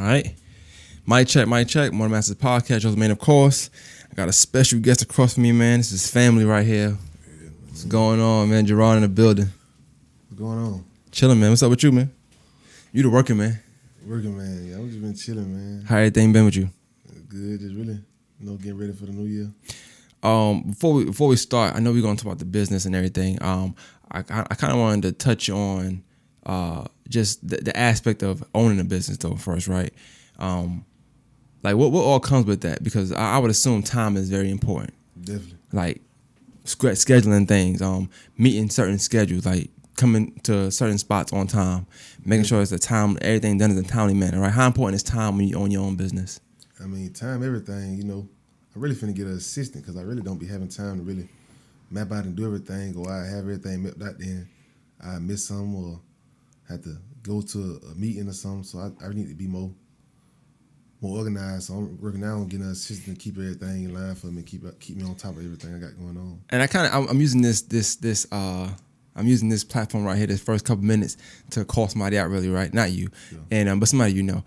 All right. My check, my check. Morning Masters Podcast. Joseph Man, of course. I got a special guest across from me, man. This is family right here. What's going on, man? Gerard in the building. What's going on? Chilling, man. What's up with you, man? You the working man. Working, man. Yeah, I've just been chilling, man. How everything been with you? Good. Just really, you know, getting ready for the new year. Um, before we before we start, I know we're gonna talk about the business and everything. Um, I I kind of wanted to touch on uh just the, the aspect of owning a business though first, right? Um, like what what all comes with that? Because I, I would assume time is very important. Definitely. Like sch- scheduling things, um, meeting certain schedules, like coming to certain spots on time, making sure it's a time everything done is in a timely manner, right? How important is time when you own your own business? I mean, time, everything. You know, I really finna get an assistant because I really don't be having time to really map out and do everything. Or I have everything mapped out, then I miss some or have to go to a meeting or something. So I, I need to be more more organized. So I'm working now on getting an assistant to keep everything in line for me, keep keep me on top of everything I got going on. and I kind of I'm, I'm using this this this uh I'm using this platform right here, this first couple minutes to call somebody out, really, right? Not you, Yeah. and um, but somebody you know.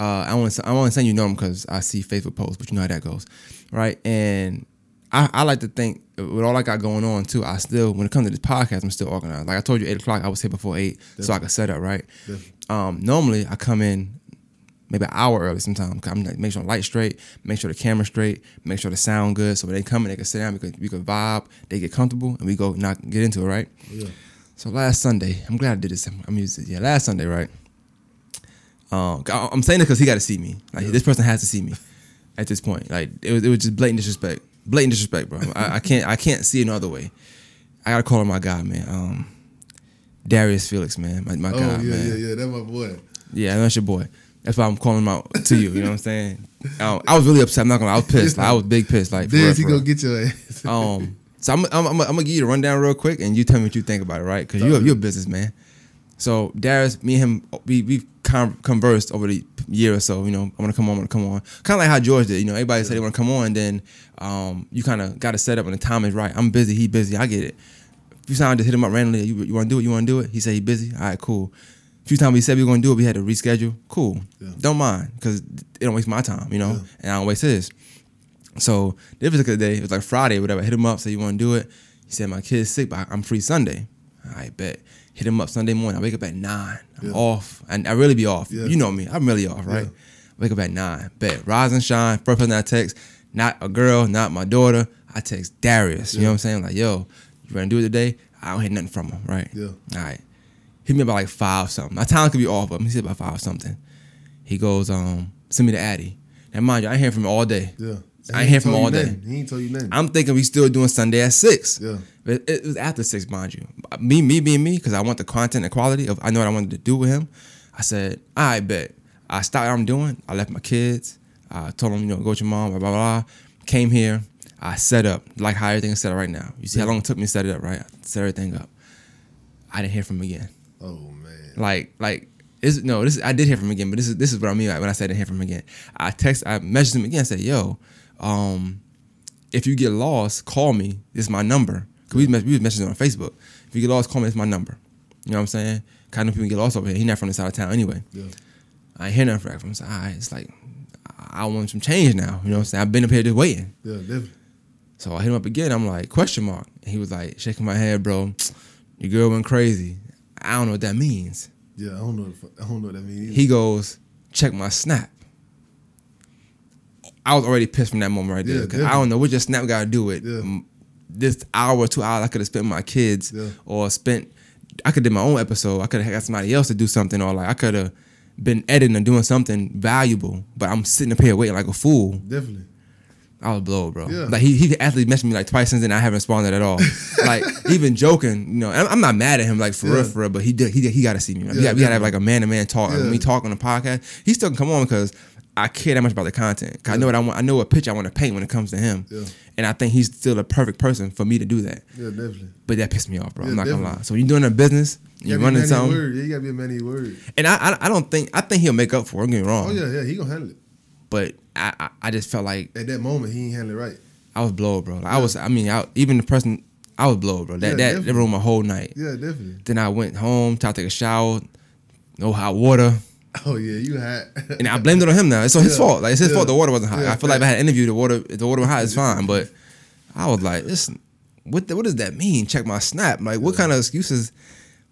Uh, I want to I want to say you know them because I see Facebook posts, but you know how that goes, right? And I, I like to think with all I got going on too, I still when it comes to this podcast, I'm still organized. Like I told you, eight o'clock, I was here before eight, so I could set up right. Definitely. Um, normally I come in maybe an hour early sometimes. I'm like make sure the light straight, make sure the camera straight, make sure the sound good. So when they come in, they can sit down, we could we could vibe, they get comfortable, and we go not get into it, right? Yeah. So last Sunday, I'm glad I did this. I'm using yeah, last Sunday, right? Um, I'm saying it because he got to see me. Like this person has to see me at this point. Like it was, it was just blatant disrespect, blatant disrespect, bro. I, I can't, I can't see another way. I gotta call him my guy, man. Um, Darius Felix, man, my, my Oh guy, yeah, man. yeah, yeah. That's my boy. Yeah, that's your boy. That's why I'm calling him out to you. You know what I'm saying? Um, I was really upset. I'm not gonna. I was pissed. Like, I was big pissed. Like, Dez, he gonna get your ass. Um, so I'm, I'm, I'm, I'm gonna give you the rundown real quick, and you tell me what you think about it, right? Because you're, you're a businessman. So Darius, me and him, we we've con- conversed over the year or so. You know, I want to come on, I want to come on. Kind of like how George did. You know, everybody said they want to come on, then um, you kind of got to set up, and the time is right. I'm busy, he busy. I get it. A few times I just hit him up randomly. You, you want to do it? You want to do it? He said he busy. All right, cool. A few times we said we were gonna do it, we had to reschedule. Cool. Yeah. Don't mind because it don't waste my time. You know, Yeah. and I don't waste his. So this particular day, it was like Friday, whatever. I hit him up, said you want to do it. He said my kid's sick, but I'm free Sunday. I bet. Hit him up Sunday morning. I wake up at nine. I'm Yeah. off, and I really be off. Yeah. You know me. I'm really off, right? Yeah. Wake up at nine. Bet. Rise and shine. First person I text, not a girl, not my daughter. I text Darius. You know what I'm saying? Like, yo, you ready to do it today? I don't hear nothing from him, right? Yeah. All right. Hit me about like five something. My time could be off, but he said about five something. He goes, um, send me the Addy. Now mind you, I ain't hear from him all day. Yeah. I ain't hear from all day. He ain't told you nothing. I'm thinking we still doing Sunday at six. Yeah. But it, was after six, mind you. Me, me being me, because I want the content and quality of I know what I wanted to do with him. I said, I bet. I stopped what I'm doing. I left my kids. I told them, you know, go with your mom, blah, blah, blah. Came here. I set up, like how everything is set up right now. You see how long it took me to set it up, right? I set everything up. I didn't hear from him again. oh man. Like, like, is no, this I did hear from him again, but this is this is what I mean when I said I didn't hear from him again. I text, I messaged him again, I said, yo, um, if you get lost, call me. It's my number. Cause we, we was messaging on Facebook. If you get lost, call me. It's my number. You know what I'm saying? Kind of people get lost over here. He not from this side of town anyway. Yeah. I ain't hear nothing from him. So, all right, it's like I I want some change now. You know what I'm saying? I've been up here just waiting. Yeah. Definitely. So I hit him up again. I'm like, question mark. And he was like, shaking my head, bro. Your girl went crazy. I don't know what that means. Yeah. I don't know. I don't know what that means. either. He goes, check my snap. I was already pissed from that moment right there. Yeah, 'cause I don't know what your snap got to do with Yeah. this hour or two hours I could have spent with my kids Yeah. or spent. I could have did my own episode. I could have got somebody else to do something or like I could have been editing or doing something valuable. But I'm sitting up here waiting like a fool. Definitely. I was blown, bro. Yeah. Like he he actually messaged me like twice since then. I haven't responded at all. like even joking, you know. I'm, I'm not mad at him like for real, for real. But he did he did, he got to see me. Like, Yeah, we got to have like a man to man talk. Yeah. when we talk on the podcast, he still can come on because I care that much about the content. 'Cause I know what I want. I know what picture I want to paint when it comes to him. Yeah. And I think he's still a perfect person for me to do that. Yeah. Definitely. But that pissed me off, bro. Yeah, I'm not gonna lie. definitely. So you're doing a business, You you're running a man of your something, word. Yeah. You gotta be a man word. and I, I I don't think I think he'll make up for. it. Don't get me wrong. Oh yeah. Yeah. He gonna handle it. But I, I I just felt like At that moment, he ain't handle it right. I was blowed, bro. Like, I was. I mean, I, even the person I was blowed, bro. That Yeah, that, that definitely. room a whole night. Yeah. Definitely. Then I went home, tried to take a shower, no hot water, Oh yeah, you hot. and I blamed it on him now. It's on his Yeah. fault. Like it's his Yeah. fault. The water wasn't hot. Yeah, I feel like if I had interviewed the water, if the water was hot, it's fine. But I was like, listen, what the, what does that mean? Check my snap. Like what kind of excuses?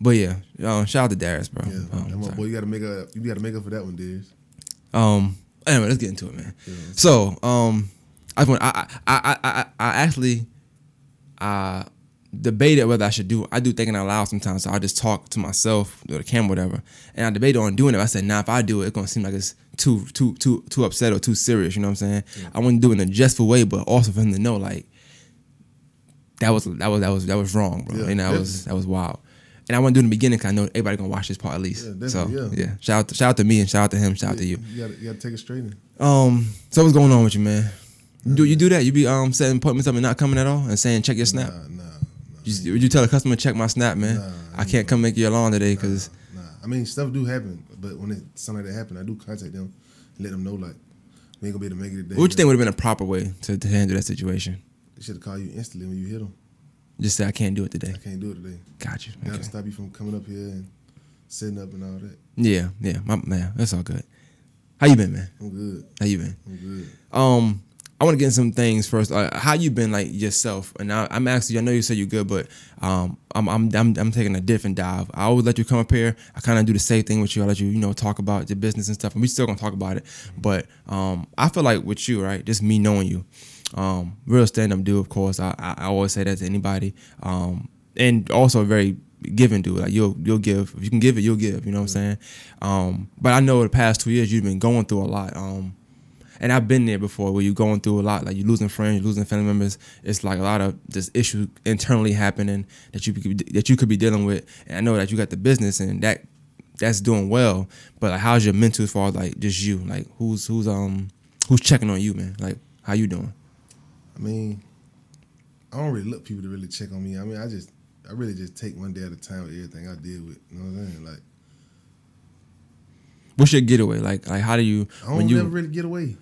But yeah, um, shout out to Darius, bro. yeah, Um, Come on, sorry. boy, you gotta make up. You gotta make up for that one, Darius. Um. Anyway, let's get into it, man. Yeah. So, um, I want. I I I I, I actually, uh, debated whether I should do. I do thinking out loud sometimes. So I just talk to myself or the camera, whatever. And I debated on doing it. I said, nah, if I do it, it's gonna seem like it's too too too too upset or too serious. You know what I'm saying? I want to do it in a jestful way, but also for him to know like that was that was that was that was wrong, bro. Yeah, and that was that was wild. And I want to do it in the beginning because I know everybody gonna watch this part at least. Yeah, so yeah. yeah. shout out to, shout out to me and shout out to him. Shout out to you. You gotta, you gotta take it straight in. Um, so what's going on with you, man? You do you do that? You be um setting appointments up and not coming at all, and saying check your snap. Nah, nah. You, would you tell a customer check my snap, man? Nah, I can't come make your lawn today because Nah, I mean stuff do happen, but when it something like that happen, I do contact them and let them know like we ain't gonna be able to make it today. what you think would have been a proper way to, to handle that situation? They should have called you instantly when you hit them. Just say I can't do it today. I can't do it today. Got you. Gotta stop you from coming up here and sitting up and all that. Yeah, yeah, my man, that's all good. How you been, man? I'm good. How you been? I'm good. Um, I want to get in some things first. Uh, how you been, like yourself? And I, I'm actually, I know you said you're good, but um, I'm, I'm, I'm, I'm taking a different dive. I always let you come up here. I kind of do the same thing with you. I let you, you know, talk about your business and stuff, and we still gonna talk about it. But um, I feel like with you, right? Just me knowing you, um, real stand up dude. Of course, I, I, always say that to anybody. Um, and also very giving dude. Like you'll, you'll give. If you can give it, you'll give. You know what I'm saying? Um, but I know the past two years you've been going through a lot. Um, and I've been there before where you're going through a lot, like you're losing friends, you're losing family members. It's like a lot of just issues internally happening that you could, that you could be dealing with. And I know that you got the business and that that's doing well. But like, how's your mental as far as like just you? Like, who's who's um who's checking on you, man? Like, how you doing? I mean, I don't really look people to really check on me. I mean, I just, I really just take one day at a time with everything I deal with. You know what I'm saying? Like, What's your getaway? Like, like how do you I don't when you? never really get away.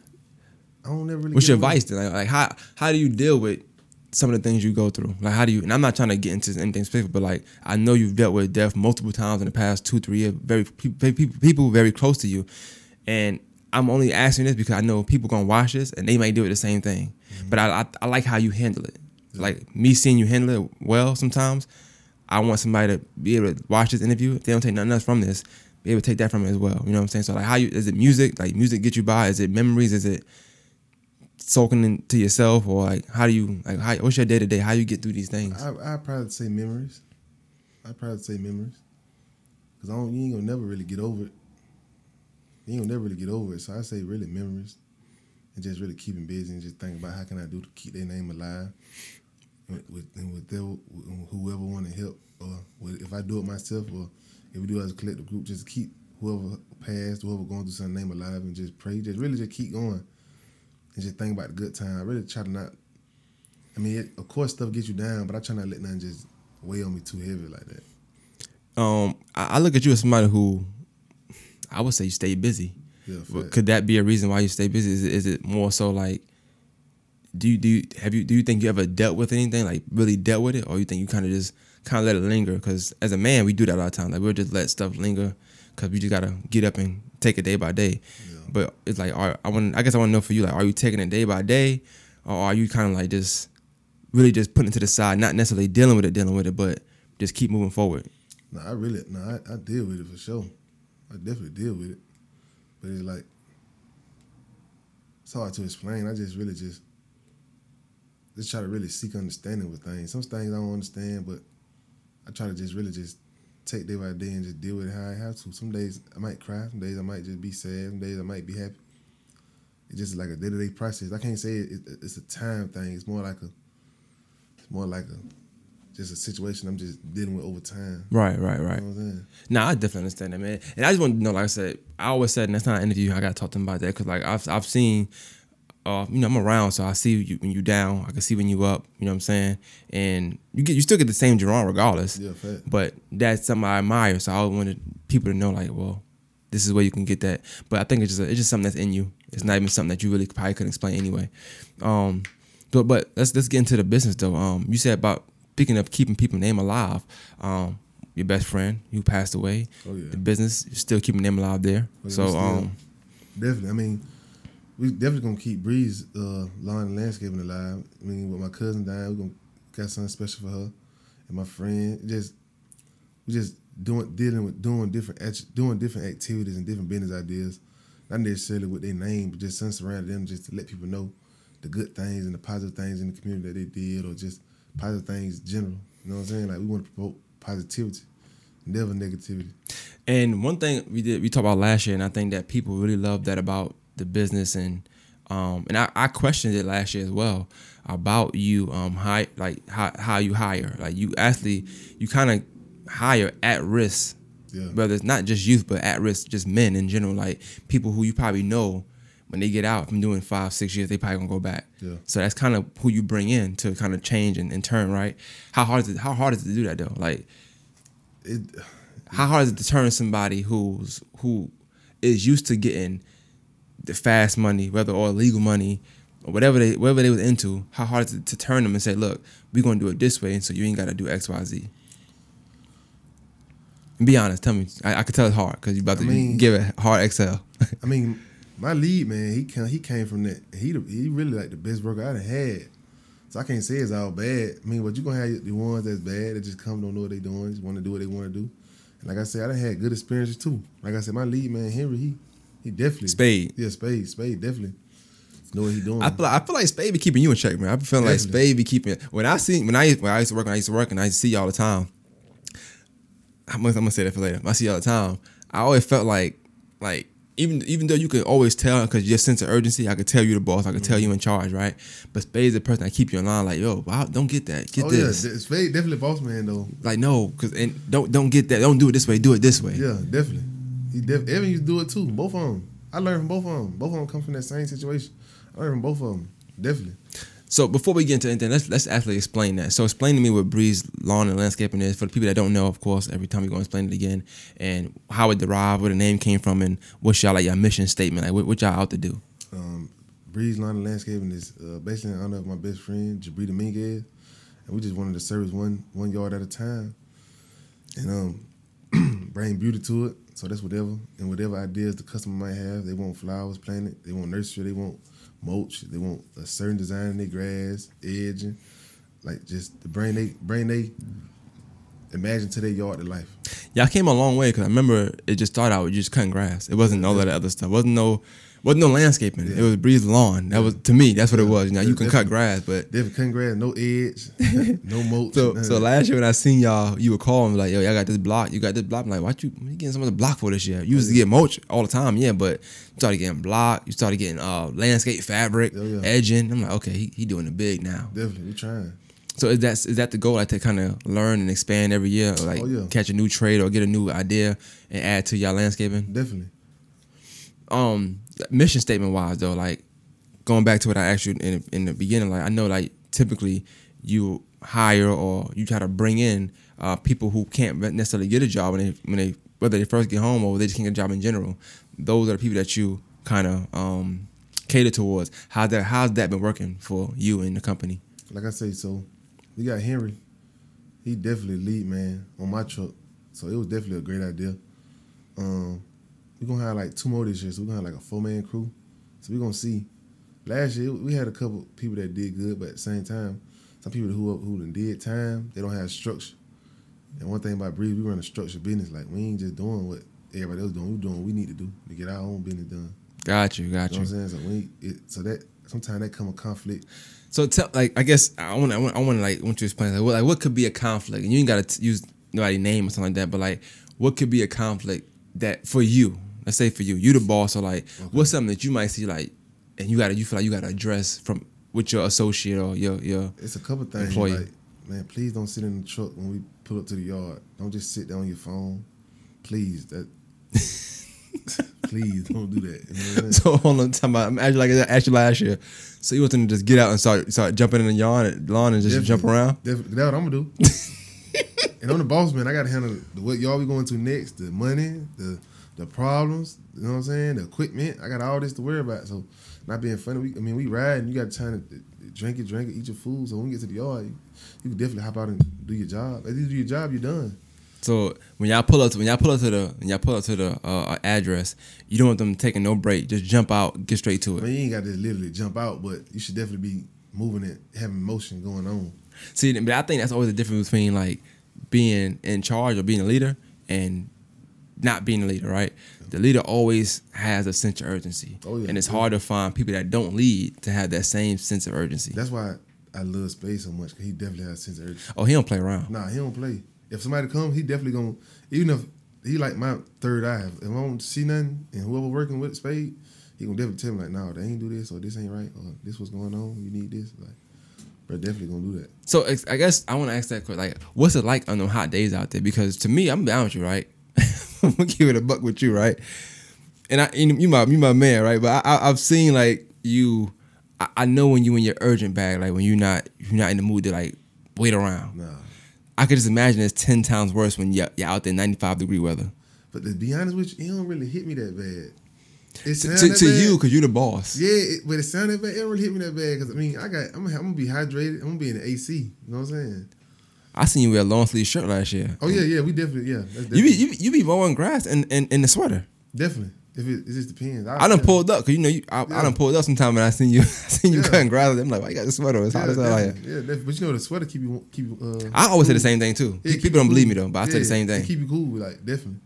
I don't never really. what's your advice then? Like, like how how do you deal with some of the things you go through? Like how do you? And I'm not trying to get into anything specific, but like I know you've dealt with death multiple times in the past two three years. Very people people very close to you, and I'm only asking this because I know people gonna watch this and they might do it the same thing. Mm-hmm. But I, I I like how you handle it. Like me seeing you handle it well sometimes. I want somebody to be able to watch this interview. If they don't take nothing else from this, be able to take that from it as well. You know what I'm saying? So like, how you is it music? Like music get you by? Is it memories? Is it soaking into yourself, or like how do you like? How, what's your day to day? How do you get through these things? I I probably say memories. I probably say memories, cause I don't. You ain't gonna never really get over it. You ain't gonna never really get over it. So I say really memories, and just really keeping busy and just think about how can I do to keep their name alive, with with, and with their, with whoever want to help, or with, if I do it myself, or if we do it as a collective group, just keep whoever passed, whoever going through something name alive, and just pray. Just really just keep going, and just think about the good time. I really try to not I mean, it, of course, stuff gets you down, but I try not to let nothing just weigh on me too heavy like that. Um, I, I look at you as somebody who I would say you stay busy. Yeah, But. Could that be a reason why you stay busy? Is it, is it more so like? Do you do you, have you do you think you ever dealt with anything like really dealt with it, or you think you kind of just kind of let it linger? Because as a man, we do that all the time. Like we'll just let stuff linger because we just gotta get up and take it day by day. But it's like, I want I guess I want to know for you, like, are you taking it day by day, or are you kind of like just really just putting it to the side, not necessarily dealing with it, dealing with it, but just keep moving forward? No, I really, no, I, I deal with it for sure. I definitely deal with it, but it's like it's hard to explain. I just really just just try to really seek understanding with things. Some things I don't understand, but I try to just really just take day by day and just deal with it how I have to. Some days I might cry, some days I might just be sad, some days I might be happy. It's just like a day to day process. I can't say it, it, it's a time thing. It's more like a, it's more like a, just a situation I'm just dealing with over time. Right, right, right. You know what I'm saying? No, I definitely understand that, man. And I just want to know, like I said, I always said next time I interview, I gotta talk to them about that because, like, I've I've seen, uh, you know, I'm around, so I see you when you down. I can see when you up. You know what I'm saying? And you get you still get the same Jerome regardless. Yeah, fact. But that's something I admire. So I wanted people to know, like, well, this is where you can get that. But I think it's just it's just something that's in you. It's not even something that you really probably couldn't explain anyway. Um, but but let's let's get into the business though. Um, you said about picking up keeping people name alive. Um, your best friend who passed away. Oh yeah. The business you're still keeping them alive there. Oh, yeah, so still- um, Definitely. I mean, we definitely gonna keep Breeze uh, lawn and landscaping alive. I mean, with my cousin dying, we gonna got something special for her and my friend. Just we just doing dealing with doing different doing different activities and different business ideas. Not necessarily with their name, but just something surrounding them, just to let people know the good things and the positive things in the community that they did, or just positive things in general. You know what I'm saying? Like we want to promote positivity, never negativity. And one thing we did we talked about last year, and I think that people really love that about the business, and um, and I, I questioned it last year as well about you um hi, like how, how you hire, like you actually you kind of hire at risk, Yeah. whether it's not just youth but at risk, just men in general, like people who you probably know when they get out from doing five six years, they probably gonna go back. Yeah. So that's kind of who you bring in to kind of change and, and turn right. How hard is it? How hard is it to do that though? Like It, how hard is it to turn somebody who's who is used to getting the fast money, whether or illegal money or whatever they whatever they was into, how hard is it to turn them and say, look, we're gonna do it this way, and so you ain't gotta do X, Y, Z. And be honest, tell me. I, I could tell it's hard because you about to I mean- give it hard Excel. I mean, my lead man, he came, he came from that. He he really like the best worker I done had. So I can't say it's all bad. I mean, but you gonna have the ones that's bad that just come don't know what they doing, just want to do what they want to do. And like I said, I done had good experiences too. Like I said, my lead man Henry, he he definitely Spade. Yeah, Spade, Spade definitely know what he doing. I feel like, I feel like Spade be keeping you in check, man. I feeling like Definitely. Spade be keeping. When I see when I when I used to work, when I used to work, and I used to see you all the time. I'm gonna, I'm gonna say that for later. I see you all the time. I always felt like like even even though you could always tell because your sense of urgency, I could tell you the boss, I could tell you in charge, right? But Spade's the person that keep you in line. Like yo, wow, don't get that, get oh this. yeah, Spade definitely boss man though. Like no, cause and don't don't get that. Don't do it this way. Do it this way. Yeah, definitely. He def- Evan used to do it too. Both of them. I learned from both of them. Both of them come from that same situation. I learned from both of them. Definitely. So before we get into anything, let's let's actually explain that. So explain to me what Breeze Lawn and Landscaping is for the people that don't know. Of course, every time you're going to explain it again, and how it derived, where the name came from, and what's y'all like your mission statement, like what, what y'all out to do. Um, Breeze Lawn and Landscaping is uh, basically in honor of my best friend Jabri Dominguez, and we just wanted to service one one yard at a time, and um, bring beauty to it. So that's whatever and whatever ideas the customer might have. They want flowers planted, they want nursery, they want mulch, they want a certain design in their grass, edging, like just the brain they bring they imagine to their yard to life. Y'all came a long way because I remember it just started out with just cutting grass. It wasn't all that other stuff. It wasn't no wasn't no landscaping. It was Breeze Lawn. That was to me. That's what it was. Now you can cut grass, but Different cutting grass, no edge, no mulch. So so last year when I seen y'all, you were calling me like, yo, y'all got this block, you got this block. I'm like, what you, you getting some of the block for this year? You used to get mulch all the time, yeah, but you started getting block, you started getting uh landscape fabric, Oh, yeah. edging. I'm like, okay, he, he doing it big now. definitely we trying. So is that is that the goal, like to kind of learn and expand every year, like Oh, yeah. catch a new trade or get a new idea and add to y'all landscaping? Definitely. Um mission statement wise though like going back to what i asked you in, in the beginning like i know like typically you hire or you try to bring in uh, people who can't necessarily get a job when they when they whether they first get home or they just can't get a job in general those are the people that you kind of um cater towards how's that how's that been working for you and the company like I say, so we got Henry. He definitely lead man on my truck. So it was definitely a great idea. Um, we're gonna have like two more this year, so we're gonna have like a four man crew. So we're gonna see. Last year we had a couple people that did good, but at the same time, some people who who did time, they don't have structure. And one thing about Breeze, we run a structured business. Like we ain't just doing what everybody else doing. We doing what we need to do to get our own business done. got you got You know you I'm saying? So we it, so that sometimes that come a conflict. So tell like I guess I want I want I want to like want you to explain like what like what could be a conflict and you ain't got to use nobody name or something like that but like what could be a conflict that for you let's say for you you the boss so like what's something that you might see like and you gotta you feel like you gotta address from with your associate or your your It's a couple things. Employee. Like, man, please don't sit in the truck when we pull up to the yard. Don't just sit there on your phone. Please, that. please don't do that. You know I'm saying? so hold on time about I'm actually like I asked last year so you want them to just get out and start start jumping in the yard lawn and just Definitely. jump around Definitely. That's what I'm gonna do. and I'm the boss man. I gotta handle the, what y'all we going to next, the money, the the problems. You know what I'm saying? The equipment. I got all this to worry about. So not being funny. We, I mean, we ride and you got time to drink it, drink it, eat your food. So when we get to the yard, you, you can definitely hop out and do your job. If you do your job, you're done. So when y'all pull up, to, when y'all pull up to the, when y'all pull up to the uh, address, you don't want them taking no break. Just jump out, get straight to I it. mean, you ain't got to literally jump out, but you should definitely be moving it, having motion going on. See, but I think that's always the difference between like being in charge or being a leader and not being a leader, right? The leader always has a sense of urgency, Oh, yeah. and it's hard to find people that don't lead to have that same sense of urgency. That's why I love Spade so much. 'cause he definitely has a sense of urgency. oh, he don't play around. Nah, he don't play. If somebody come, he definitely gonna. Even if he like my third eye, if I don't see nothing, and whoever working with Spade, he gonna definitely tell me like, "No, they ain't do this, or this ain't right, or this what's going on. You need this." Like, bro, definitely gonna do that. So I guess I want to ask that question, like, what's it like on them hot days out there? Because to me, I'm down with you, right? I'm gonna give it a buck with you, right? And I, you you my, you my man, right? But I, I, I've seen like you. I, I know when you in your urgent bag, like when you're not, you're not in the mood to like wait around. Nah, I could just imagine it's ten times worse when you're, you're out there 95 degree weather. but to be honest with you, it don't really hit me that bad. It To, to, you, because you're the boss. Yeah, it, but it sounded bad. It don't really hit me that bad because I mean, I got, I'm, I'm gonna be hydrated. I'm gonna be in the AC. You know what I'm saying? I seen you wear a long sleeve shirt last year. Oh yeah, yeah, we definitely, yeah, that's You be you, be- you be mowing grass in, in, in the sweater. definitely. If it, it just depends. I done pulled up because you know you, I, I Yeah. done pulled up sometime and I seen you I seen you Yeah. cutting grass. I'm like, why you got the sweater? It's Yeah, hot as hell yeah. But you know, the sweater keep you keep you. Uh, I always say the same thing too. Yeah, People don't you believe me though, but I say the same thing. Keep you cool, like definitely.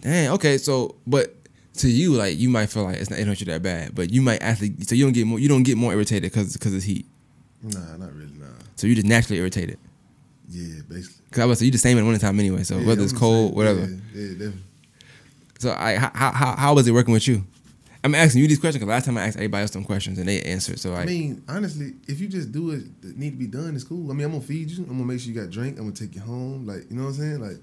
Dang, okay, so but to you, like you might feel like it's not it don't you that bad, but you might actually so you don't get more you don't get more irritated because because it's heat. Nah, not really. Nah. So you just naturally irritated. Yeah, basically. Because I was say you the same in the wintertime anyway. So Yeah, whether it's cold, whatever. Yeah, yeah, definitely. So I how, how how was it working with you? I'm asking you these questions because last time I asked everybody else some questions and they answered. So I like, mean, honestly, if you just do it, that need to be done. It's cool. I mean, I'm gonna feed you. I'm gonna make sure you got drink. I'm gonna take you home. Like, you know what I'm saying? Like,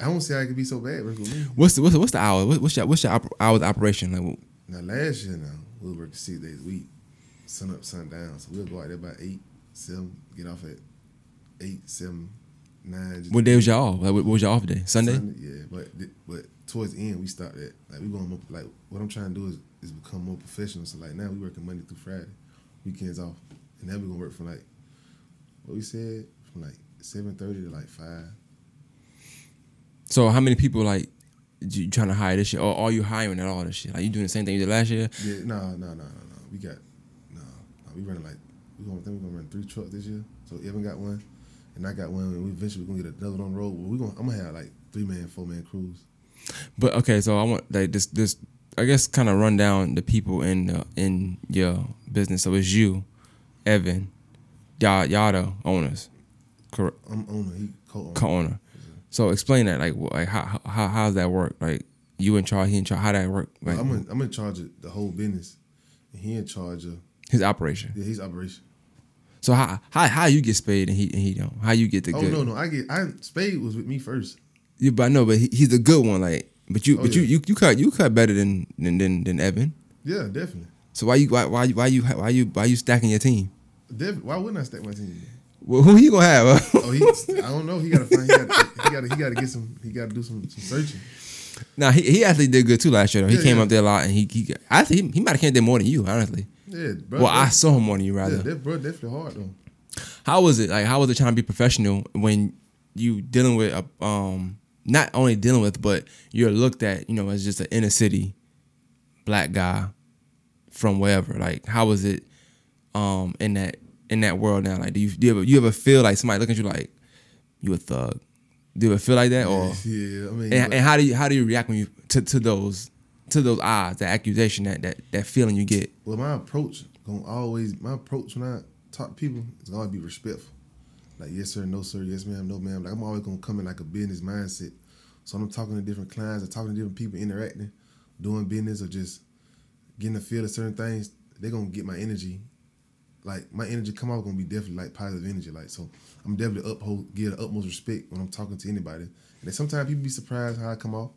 I don't see how it could be so bad working with me. what's the what's the, what's the hour? What's your what's your op- hours operation? Like, Now, last year, now we were working six days a week, sun up, sun down. So we'll go out there by eight, seven, get off at eight, seven, nine. what day was y'all off? Like, what, was your off day? Sunday. Yeah, but but towards the end we stopped at like we going more like what I'm trying to do is is become more professional. So like now we working Monday through Friday, weekends off, and then we gonna work from like what we said from like seven thirty to like five. So how many people like you trying to hire this year, or are you hiring at all this shit? Like you doing the same thing you did last year? Yeah, no, no, no, no, no. We got no, no. We running like we gonna think we gonna run three trucks this year. So Evan got one, and I got one, and we eventually gonna get another on the road. We gonna I'm gonna have like three man, four man crews. But okay, so I want like this this I guess kind of run down the people in the, in your business. So it's you, Evan, y'all y'all the owners, correct? I'm owner, he co-owner. Co-owner. So explain that like like how how how's that work? Like you in charge, he in charge. How that work? Like I'm in, I'm in charge of the whole business, and he in charge of his operation. yeah, he's operation. So how how how you get Spade and he and he don't? How you get the Oh good? no, no, I get I Spade was with me first. Yeah, but I know, but he, he's a good one. Like, but you Oh, but you, yeah. you you cut you cut better than than than, than Evan. Yeah, definitely. So why you why why you why you why you why you stacking your team? Definitely. Why wouldn't I stack my team? Well, who you gonna have? Oh, he I don't know. He gotta find. He gotta. He gotta. He gotta get some. He gotta do some, some searching. Nah, he, he actually did good too last year. Though. He Yeah, came yeah. up there a lot, and he he I think he, he might have came there more than you, honestly. Yeah, bro. well, I saw him than you, Yeah, rather. that bro definitely hard though. How was it? Like, how was it trying to be professional when you dealing with a um not only dealing with, but you're looked at, you know, as just an inner city black guy from wherever. Like, how was it um in that in that world now? Like, do you do you ever you ever feel like somebody looking at you like you a thug? Do you ever feel like that, or yeah, I mean, and, and how do you how do you react when you to, to those to those eyes, that accusation, that that that feeling you get? well, my approach gonna always my approach when I talk to people is gonna be respectful. Like yes sir, no sir, yes ma'am, no ma'am. Like I'm always gonna come in like a business mindset. So I'm talking to different clients, or talking to different people, interacting, doing business, or just getting a feel of certain things, they're gonna get my energy. Like my energy come out gonna be definitely like positive energy. Like so, I'm definitely uphold give the utmost respect when I'm talking to anybody. And sometimes people be surprised how I come off.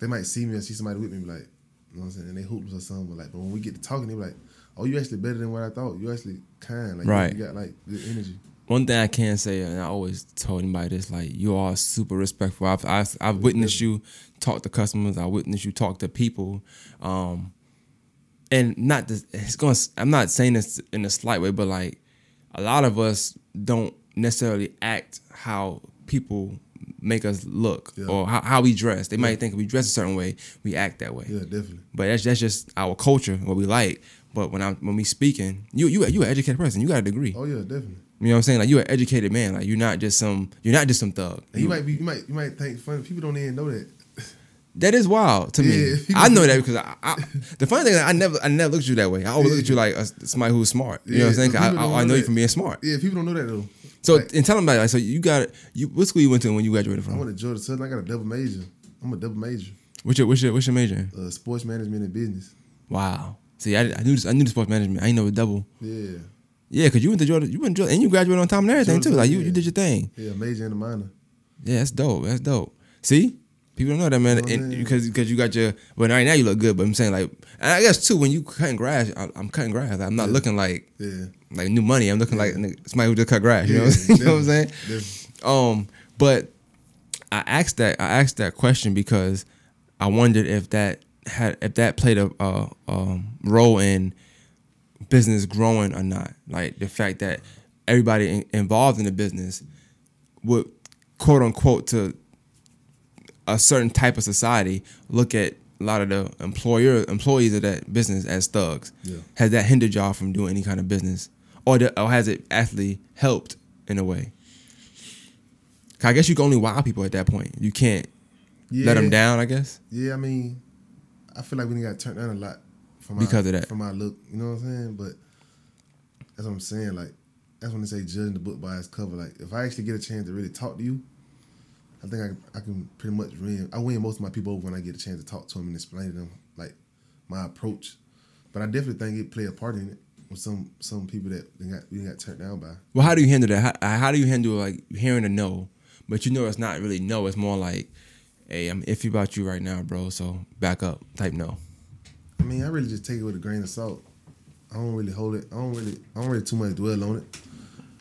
They might see me or see somebody with me, be like, you know what I'm saying, and they hoops or something. But like, but when we get to talking, they be like, oh, you actually better than what I thought. You actually kind, like, you- Right. You, got like good energy. One thing I can say, and I always told anybody this, like you are super respectful. I've I've, I've witnessed you talk to customers. I witnessed you talk to people, um, and not this. It's going. to I'm not saying this in a slight way, but like a lot of us don't necessarily act how people make us look Yeah. or how, how we dress. They might think if we dress a certain way, we act that way. Yeah, definitely. But that's that's just our culture, what we like. But when I'm when we speaking, you you you an educated person. You got a degree. Oh yeah, definitely. You know what I'm saying? Like you're an educated man. Like you're not just some you're not just some thug. And you might be, you might, you might think funny. People don't even know that. That is wild to me. Yeah. I know that because I, I, the funny thing is I never I never looked at you that way. I always look at you like a, somebody who's smart. You know what I'm saying? I, I, I know know you that. from being smart. Yeah, people don't know that though. So Like, and tell them about it. Like, so you got you what school you went to when you graduated from? I went to Georgia Southern. I got a double major. I'm a double major. What's your what's your what's your major? Uh, sports management and business. Wow. See, I, I knew this, I knew the sports management. I didn't know it double. Yeah, Yeah, because you went to Georgia, you went to Georgia, and you graduated on time and everything too. Like you, yeah. you did your thing. yeah, major and a minor. Yeah, that's dope. That's dope. See, people don't know that, man. Oh, And because because you got your well, right now you look good, but I'm saying like, and I guess too when you cutting grass, I, I'm cutting grass. I'm not Yeah. looking like Yeah, like new money. I'm looking like nigga- somebody who just cut grass. You know, what I'm saying? you know what I'm saying? Um, but I asked that I asked that question because I wondered if that had if that played a, a um, role in business growing or not. Like the fact that everybody in, involved in the business would quote unquote to a certain type of society look at a lot of the employer employees of that business as thugs. Yeah. Has that hindered y'all from doing any kind of business, or, the, or has it actually helped in a way? I guess you can only wow people at that point. You can't Yeah, let them down. I guess. Yeah, I mean, I feel like we got turned down a lot from Because our, of that. From our look, you know what I'm saying? But that's what I'm saying. Like that's when they say judging the book by its cover. Like if I actually get a chance to really talk to you, I think I, I can pretty much win. I win most of my people over when I get a chance to talk to them and explain to them like my approach. But I definitely think it play a part in it with some some people that they got we got turned down by. Well, how do you handle that? How, uh, how do you handle like hearing a no, but you know it's not really no. It's more like, hey, I'm iffy about you right now, bro. So back up, type no. I mean, I really just take it with a grain of salt. I don't really hold it. I don't really. I don't really too much dwell on it.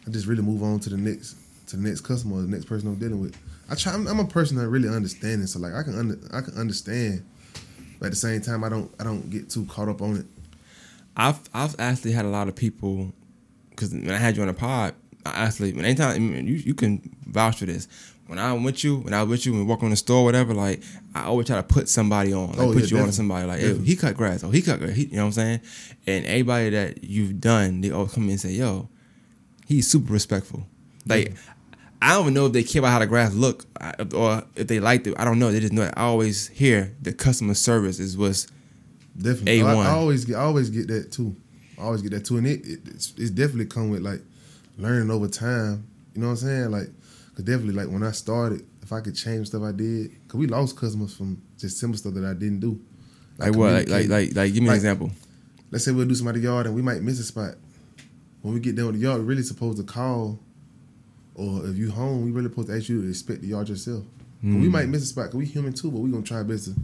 I just really move on to the next, to the next customer, or the next person I'm dealing with. I try. I'm, I'm a person that really understanding, so like I can under, I can understand, but at the same time, I don't. I don't get too caught up on it. I've I've actually had a lot of people because when I had you on the pod, I actually when anytime you you can vouch for this. When I'm with you, when I was with you, when we walk in the store, whatever, like I always try to put somebody on, like Oh, put yeah, you on to somebody, like hey, he cut grass, oh he cut grass, he, you know what I'm saying? And everybody that you've done, they all come in and say, yo, he's super respectful. Like I don't even know if they care about how the grass look or if they liked it. I don't know. They just know. That I always hear the customer service is what's Definitely, A1. I always get. I always get that too. I always get that too, and it, it it's, it's definitely come with like learning over time. You know what I'm saying? Like, cause definitely like when I started, if I could change stuff I did, cause we lost customers from just simple stuff that I didn't do. like what? Like like like like give me an example. let's say we'll do somebody's yard and we might miss a spot. When we get done with the yard, we're really supposed to call, or if you home, we really supposed to ask you to inspect the yard yourself. But We hmm. might miss a spot because we human too, but we gonna try our best to,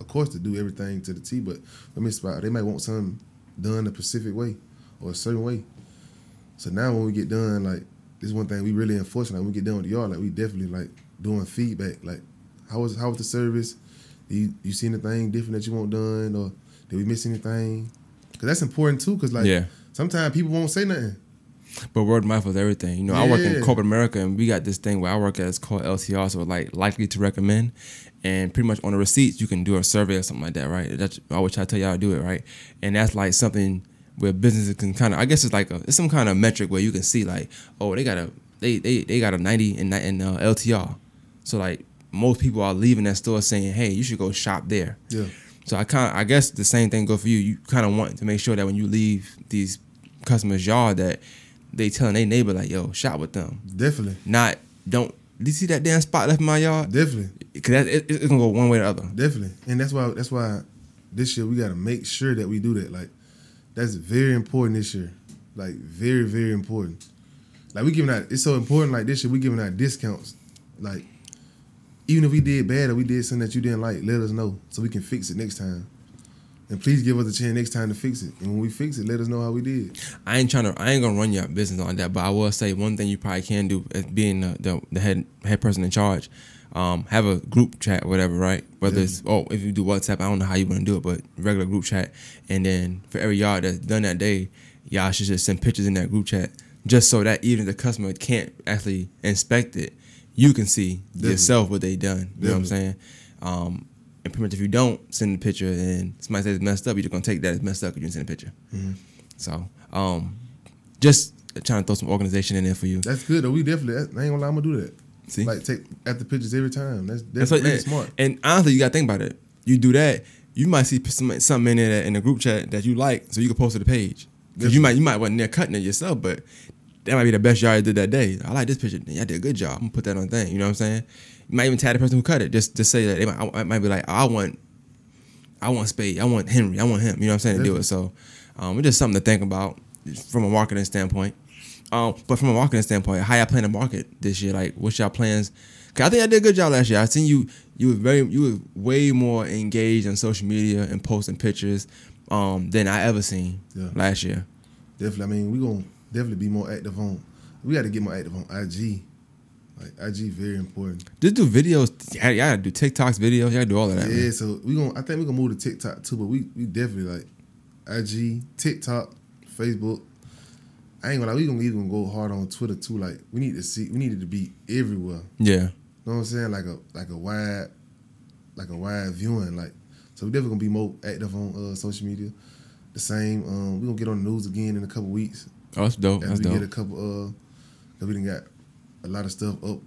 of course, to do everything to the T. But we miss a spot. They might want something done a specific way or a certain way. So now when we get done, like this is one thing we really enforce. Like when we get done with the yard, like we definitely like doing feedback. Like how was how was the service? Do you you see anything different that you want done, or did we miss anything? Because that's important too. Because like Yeah. sometimes people won't say nothing. But word of mouth is everything. You know, I work in corporate America, and we got this thing where I work at. It's called LTR, so like likely to recommend. And pretty much on the receipts, you can do a survey or something like that, right? That's I always try to tell y'all to do it, right? And that's like something where businesses can kind of, I guess it's like a, it's some kind of metric where you can see like, oh, they got a they they, they got a ninety in in uh, LTR. So like most people are leaving that store saying, hey, you should go shop there. Yeah, So I kind of, I guess the same thing go for you. You kind of want to make sure that when you leave these customers' yard, that they telling their neighbor like, "Yo, shop with them." definitely, Not don't. Did you see that damn spot left in my yard? definitely, Because that, it, it's gonna go one way or the other. definitely. And that's why that's why this year we got to make sure that we do that. Like that's very important this year. Like very very important. Like we giving out. It's so important. Like this year we giving out discounts. Like even if we did bad or we did something that you didn't like, let us know so we can fix it next time. And please give us a chance next time to fix it. And when we fix it, let us know how we did. I ain't trying to. I ain't gonna run your business on that, but I will say one thing you probably can do as being the, the, the head head person in charge. Um, have a group chat or whatever, right? Whether Yeah. it's oh, if you do WhatsApp, I don't know how you want to do it, but regular group chat, and then for every yard that's done that day, y'all should just send pictures in that group chat, just so that even the customer can't actually inspect it, you can see Definitely. yourself what they done. You know what I'm saying? Um, and pretty much if you don't send the picture and somebody says it's messed up, you're just gonna take that as messed up because you didn't send a picture. Mm-hmm. So, um, just trying to throw some organization in there for you. That's good though. We definitely. I ain't gonna lie. I'm gonna do that. See? like take at the pictures every time. That's That's that's, what, really and, smart. And honestly, you gotta think about it. You do that, you might see some- something in there in the group chat that you like, so you can post to the page. Because you might you might wasn't there cutting it yourself, but that might be the best y'all did that day. I like this picture. Y'all did a good job. I'm gonna put that on the thing. You know what I'm saying? You might even tag the person who cut it. Just just say that they might, I might be like, I want, I want Spade. I want Henry. I want him. You know what I'm saying? To do it. So, um, it's just something to think about from a marketing standpoint. Um, but from a marketing standpoint, how y'all plan to market this year? Like, what's y'all plans? Cause I think I did a good job last year. I seen you. You were very, you were way more engaged on social media and posting pictures, um, than I ever seen Yeah. last year. Definitely. I mean, we gonna definitely be more active on. We got to get more active on IG. IG, very important. Just do videos. Yeah, gotta do TikToks, videos. Y'all do all of that. Yeah. man. So we gonna. I think we gonna move to TikTok too. But we we definitely like IG, TikTok, Facebook. I ain't gonna lie. We gonna even go hard on Twitter too. Like we need to see. We needed to be everywhere. Yeah. You know what I'm saying? Like a like a wide, like a wide viewing. Like so, we definitely gonna be more active on uh, social media. The same. Um, we gonna get on the news again in a couple weeks. Oh, that's dope. After That's we dope. get a couple. Uh, we done got a lot of stuff up,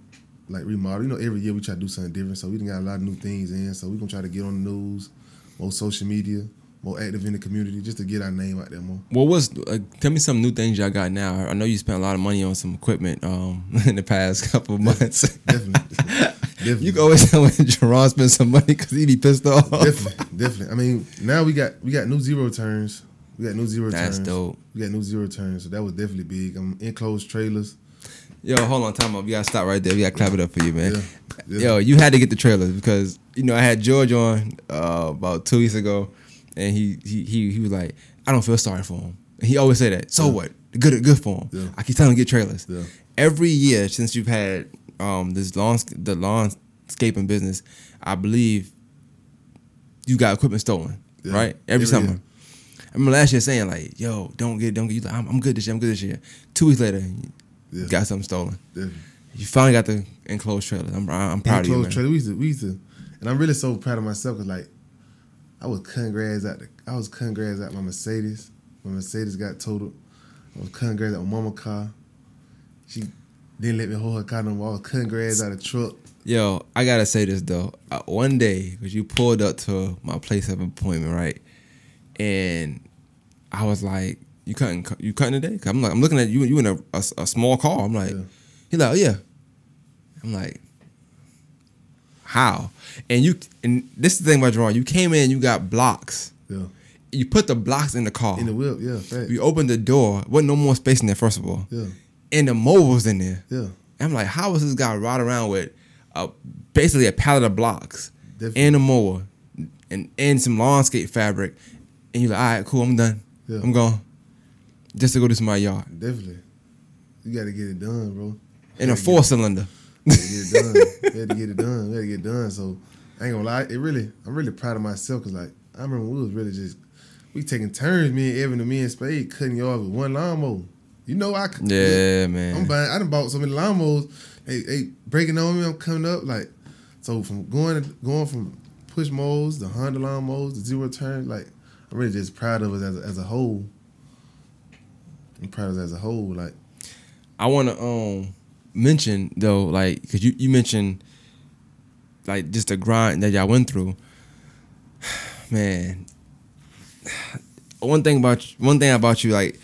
like remodel. You know, every year we try to do something different. So we got a lot of new things in. So we gonna try to get on the news, more social media, more active in the community, just to get our name out there more. Well, what's uh, tell me some new things y'all got now? I know you spent a lot of money on some equipment um, in the past couple of months. Definitely, definitely. you can always tell when Jerron spent some money because he be pissed off. definitely, definitely. I mean, now we got we got new zero turns. We got new zero That's turns. dope. We got new zero turns, so that was definitely big. I'm um, enclosed trailers. Yo, hold on, time up. We gotta stop right there. We gotta clap it up for you, man. Yeah, yeah. Yo, you had to get the trailers because you know I had George on uh, about two weeks ago, and he he he he was like, I don't feel sorry for him. And he always say that. So what? Good good for him. Yeah. I keep telling him get trailers. Yeah. Every year since you've had um this lawn the landscaping business, I believe you got equipment stolen, Yeah. right? Every Every summer. year. I remember last year saying like, "Yo, don't get, don't get." You like, I'm, I'm good this year. I'm good this year. Two weeks later, Yeah. got something stolen. Definitely. You finally got the enclosed trailer. I'm, I'm proud of you, Enclosed trailer. We used to, we used to, and I'm really so proud of myself because like, I was cutting grass out. The, I was cutting grass out my Mercedes. My Mercedes got totaled. I was cutting grass out my mama car. She didn't let me hold her car no more. I was cutting grass out of the truck. Yo, I gotta say this though. One day, cause you pulled up to my place of appointment, right? And I was like, "You cutting? You cutting today?" Cause I'm like, I'm looking at you. You in a, a, a small car. I'm like, Yeah. he like, oh yeah. I'm like, how? And you and this is the thing about drawing. You came in, you got blocks. Yeah. You put the blocks in the car. In the wheel, Yeah. Fact. you opened the door. Wasn't no more space in there. First of all, Yeah. and the mower was in there. Yeah. I'm like, how is this guy riding around with a, basically a pallet of blocks Definitely. and a mower and and some landscape fabric? And you're like, all right, cool, I'm done. Yeah. I'm gone. Just to go to my yard. Definitely. You got to get it done, bro. In a four cylinder. get it done. we had to get it done. We had to get it done. So I ain't gonna lie. It really, I'm really proud of myself because like I remember we was really just we taking turns, me and Evan and me and Spade cutting yards with one lawnmower. You know I could- Yeah, man. I'm buying. I done bought so many lawnmowers. They, they breaking on me. I'm coming up like so from going going from push modes, the Honda lawnmowers, the zero turn. Like I'm really just proud of us as a, as a whole. I'm proud of us as a whole. Like I want to um mention though, like, cause you you mentioned like just the grind that y'all went through. Man, one thing about you, one thing about you, like,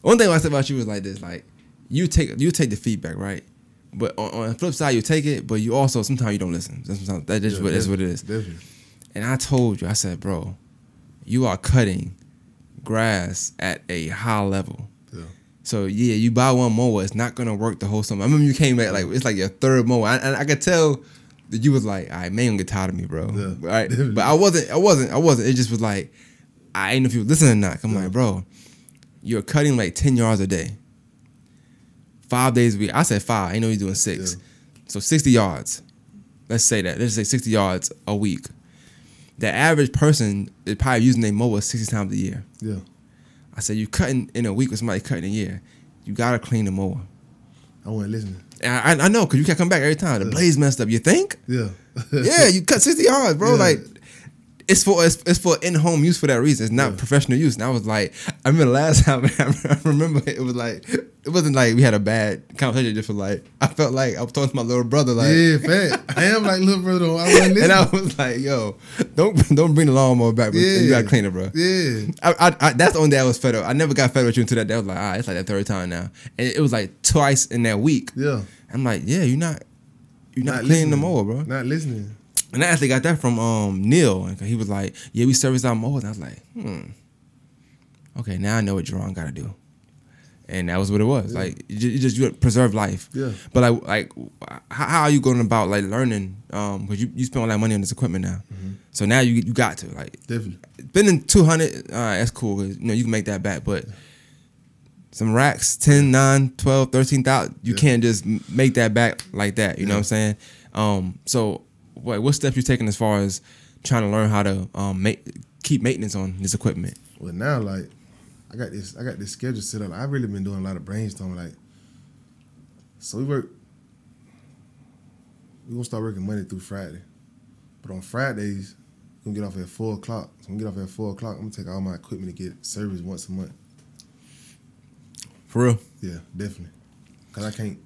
one thing I said about you was like this, like, you take you take the feedback, right? But on, on the flip side, you take it, but you also sometimes you don't listen. Sometimes that is yeah, what that's what it is. Definitely. And I told you, I said, bro, you are cutting grass at a high level. So yeah, you buy one mower, it's not gonna work the whole summer. I remember you came back like it's like your third mower, I, and I could tell that you was like, "I man, gonna get tired of me, bro." Yeah. Right? But I wasn't. I wasn't. I wasn't. It just was like, I ain't know if you were listening or not. I'm Yeah. like, bro, you're cutting like ten yards a day, five days a week. I said five. I know you're doing six. Yeah. So sixty yards. Let's say that. Let's say sixty yards a week. The average person is probably using their mower sixty times a year. Yeah. I said, you cutting in a week with somebody cutting a year. You gotta clean the mower. I wasn't listening. I, I know because you can't come back every time. The blaze messed up. You think? Yeah. yeah, you cut sixty yards, bro. Yeah. Like it's for it's, it's for in home use for that reason. It's not Yeah. professional use. And I was like, I remember last time. I remember it was like it wasn't like we had a bad conversation. Just for like I felt like I was talking to my little brother like. yeah, fat. I am like little brother. I. And I was like, "Yo, don't don't bring the lawnmower back, bro. You gotta clean it, bro." Yeah. I, I, I, that's the only day I was fed up. I never got fed up with you until that day. I was like, ah, it's like that third time now, and it was like twice in that week. Yeah. I'm like, yeah, you're not, you're not, Not cleaning the mower, bro. Not listening. And I actually got that from um Neil. and He was like, yeah, we service our mowers. And I was like, hmm, okay, now I know what Jerron got to do. And that was what it was. Yeah. Like, you just, you preserve life. Yeah. But like, like, how, how are you going about like learning? Um, because you, you spend all that money on this equipment now, Mm-hmm. so now you you got to like Definitely. spending 200 all right that's cool 'cause, you know you can make that back but some racks 10 9 12 13000 you Yeah. can't just make that back like that you know what i'm saying um so what what steps you taking as far as trying to learn how to um make keep maintenance on this equipment Well, now like I got this, I got this schedule set up. I've really been doing a lot of brainstorming. Like, so we work. We gonna start working Monday through Friday, but on Fridays we gonna get off at four o'clock. So when we get off at four o'clock, I'm gonna take all my equipment to get serviced once a month. for real Yeah, definitely. Cause I can't.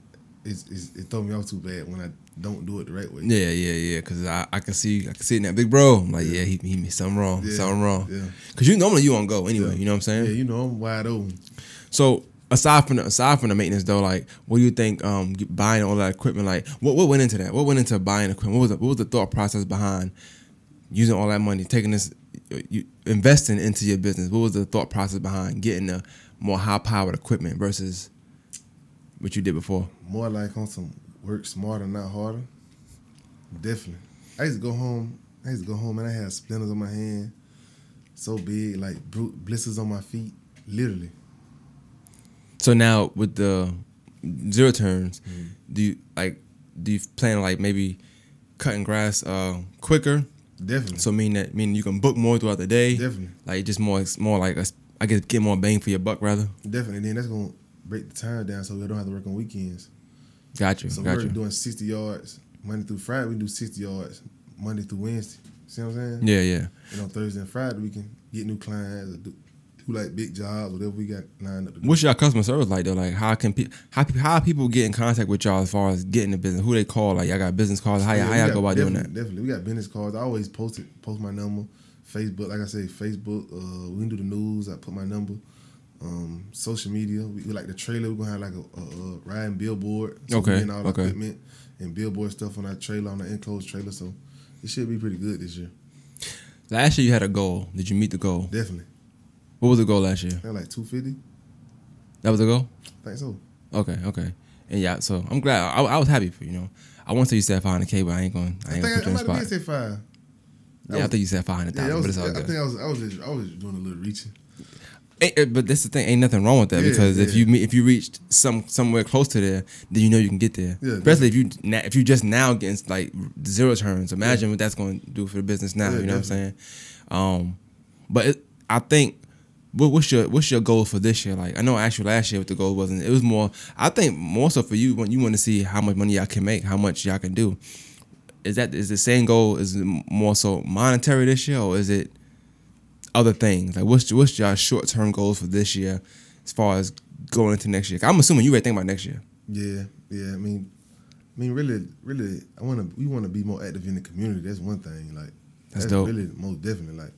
It's, it's, it throw me off too bad when I don't do it the right way. yeah yeah yeah because I, I can see i can see it in that big bro i'm like yeah, he, he made something wrong Yeah, something wrong Yeah. because you normally you on go anyway Yeah. you know what i'm saying Yeah, you know I'm wide open. So aside from the, aside from the maintenance though, like what do you think um buying all that equipment like what what went into that? What went into buying equipment? What was the, what was the thought process behind using all that money, taking this you investing into your business? What was the thought process behind getting the more high powered equipment versus what you did before? More like on some work smarter, not harder. Definitely. I used to go home. I used to go home and I had splinters on my hand, so big, like blisters on my feet, literally. So now with the zero turns, do you like do you plan on like maybe cutting grass uh quicker? Definitely. So mean that meaning you can book more throughout the day. Definitely. Like just more more like a, I guess get more bang for your buck rather. Definitely. Then that's gonna break the time down so we don't have to work on weekends. Got you. So got we're you. doing 60 yards Monday through Friday. We do 60 yards Monday through Wednesday. See what I'm saying? Yeah, yeah. And on Thursday and Friday we can get new clients or do, do like big jobs, whatever we got lined up to do. What's your customer service like though? Like how can pe- how pe- how people get in contact with y'all as far as getting the business? Who they call? Like y'all got business calls? How, y'all Yeah, how y'all got- go about doing that? Definitely, we got business cards. I always post it, post my number, Facebook. Like I say, Facebook. Uh, we can do the news. I put my number. Um, social media. We, we like the trailer. We're gonna have like a, a, a riding billboard. So Okay, getting all the okay. equipment and billboard stuff on our trailer on the enclosed trailer. So it should be pretty good this year. Last year you had a goal. Did you meet the goal? Definitely. What was the goal last year? Like two fifty. That was the goal. I think so. Okay, okay. And yeah, so I'm glad. I, I was happy for you know. I want to say you said 500k, but I ain't going. I I ain't gonna I, put you I on might have spot. been say five. That Yeah, I was- think you said Yeah, 500,000, that but it's all I good. think I was, I was just, I was doing a little reaching. Ain't- uh, but that's the thing. Ain't nothing wrong with that Yeah, because if you if you reach some somewhere close to there, then you know you can get there. Yeah, Especially if you if you just now getting like zero turns. Imagine what that's going to do for the business now. Yeah, you know what I'm saying? Um, but it, I think. What, what's your what's your goal for this year? Like I know you last year what the goal wasn't. It was more. I think more so for you when you want to see how much money y'all can make, how much y'all can do. Is that is the same goal? Is it more so monetary this year, or is it other things? Like what's what's your short term goals for this year, as far as going into next year? I'm assuming you already think about next year. Yeah, yeah. I mean, I mean, really, really, I want to. We want to be more active in the community. That's one thing. Like, That's that's, dope. really most definitely. Like,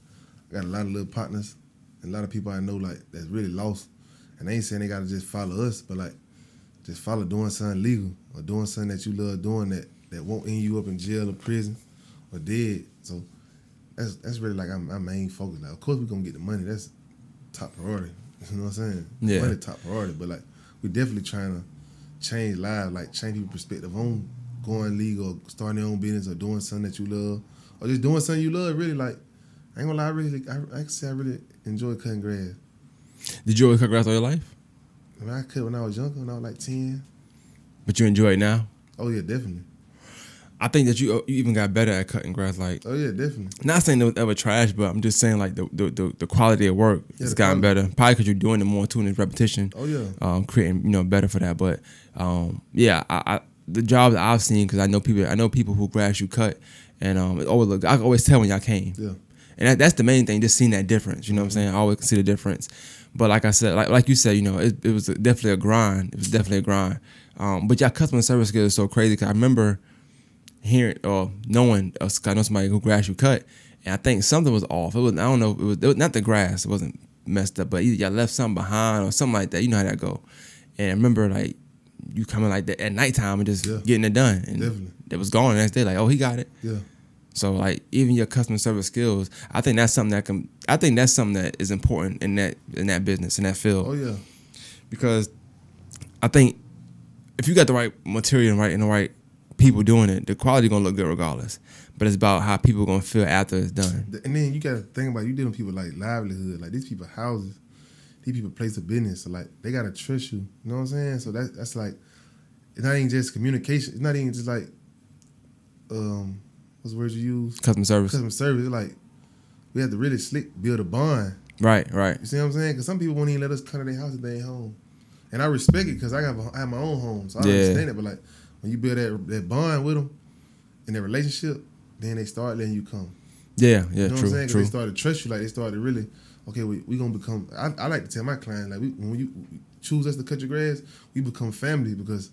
I got a lot of little partners and a lot of people I know like that's really lost, and they ain't saying they got to just follow us, but like, just follow doing something legal or doing something that you love doing that that won't end you up in jail or prison or dead. So that's that's really like our, our main focus. Like, of course, we're gonna get the money. That's top priority. You know what I'm saying? Yeah. Money top priority, but like we're definitely trying to change lives, like change people's perspective on going legal, starting their own business, or doing something that you love, or just doing something you love. Really, like I ain't gonna lie, I really, I, I can say I really enjoy cutting grass. Did you always cut grass all your life? I mean, I cut when I was younger, when I was like ten. But you enjoy it now? Oh yeah, definitely. I think that you you even got better at cutting grass. Like, Oh yeah, definitely. not saying it was ever trash, but I'm just saying like the the, the, the quality of work Yeah, has gotten quality. better. Probably because you're doing it more too, and it's repetition. Oh yeah. um, creating you know better for that. But um, yeah, I, I the jobs I've seen because I know people I know people who grass you cut, and um, it always look I always tell when y'all came, Yeah. and that, that's the main thing. Just seeing that difference, you know what I'm saying? I always can see the difference. But like I said, like like you said, you know, it, it was definitely a grind. It was definitely a grind. Um, but y'all customer service skills is so crazy because I remember hearing or knowing uh, I know somebody who grass you cut, and I think something was off. It was I don't know. It was, it was not the grass. It wasn't messed up, but either y'all left something behind or something like that. You know how that go. And I remember like you coming like that at nighttime and just Yeah. getting it done, and Definitely. it was gone the next day. Like oh he got it. Yeah. So like even your customer service skills, I think that's something that can. I think that's something that is important in that in that business in that field Oh yeah. because I think if you got the right material and right and the right people doing it, the quality gonna look good regardless. But it's about how people gonna feel after it's done. And then you gotta think about you dealing with people like livelihood, like these people houses, these people place of business, so like they gotta trust you. You know what I'm saying? So that that's like it's not even just communication. It's not even just like um what's the word you use? Customer service, Customer service. It's like we have to really slick build a bond. right, right, You see what I'm saying? Because some people won't even let us come to their house if they ain't home. And I respect it because I have, a, I have my own home, so I Yeah. understand it. But like when you build that that bond with them in that relationship, then they start letting you come. yeah, yeah, You know what I'm true, saying? true. They started to trust you. Like they started to really, okay, we we gonna become. I, I like to tell my clients like we, when you choose us to cut your grass, we become family because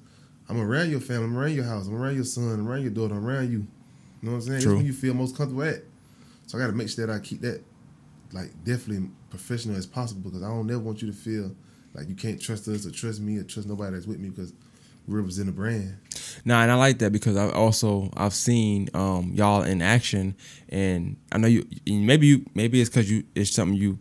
I'm around your family, I'm around your house, I'm around your son, I'm around your daughter, I'm around you. You know what I'm saying? True. When you feel most comfortable at. So I got to make sure that I keep that like definitely professional as possible because I don't ever want you to feel like you can't trust us or trust me or trust nobody that's with me because represent a brand. Nah, and I like that because I also I've seen um, y'all in action, and I know you. Maybe you. Maybe it's because you. It's something you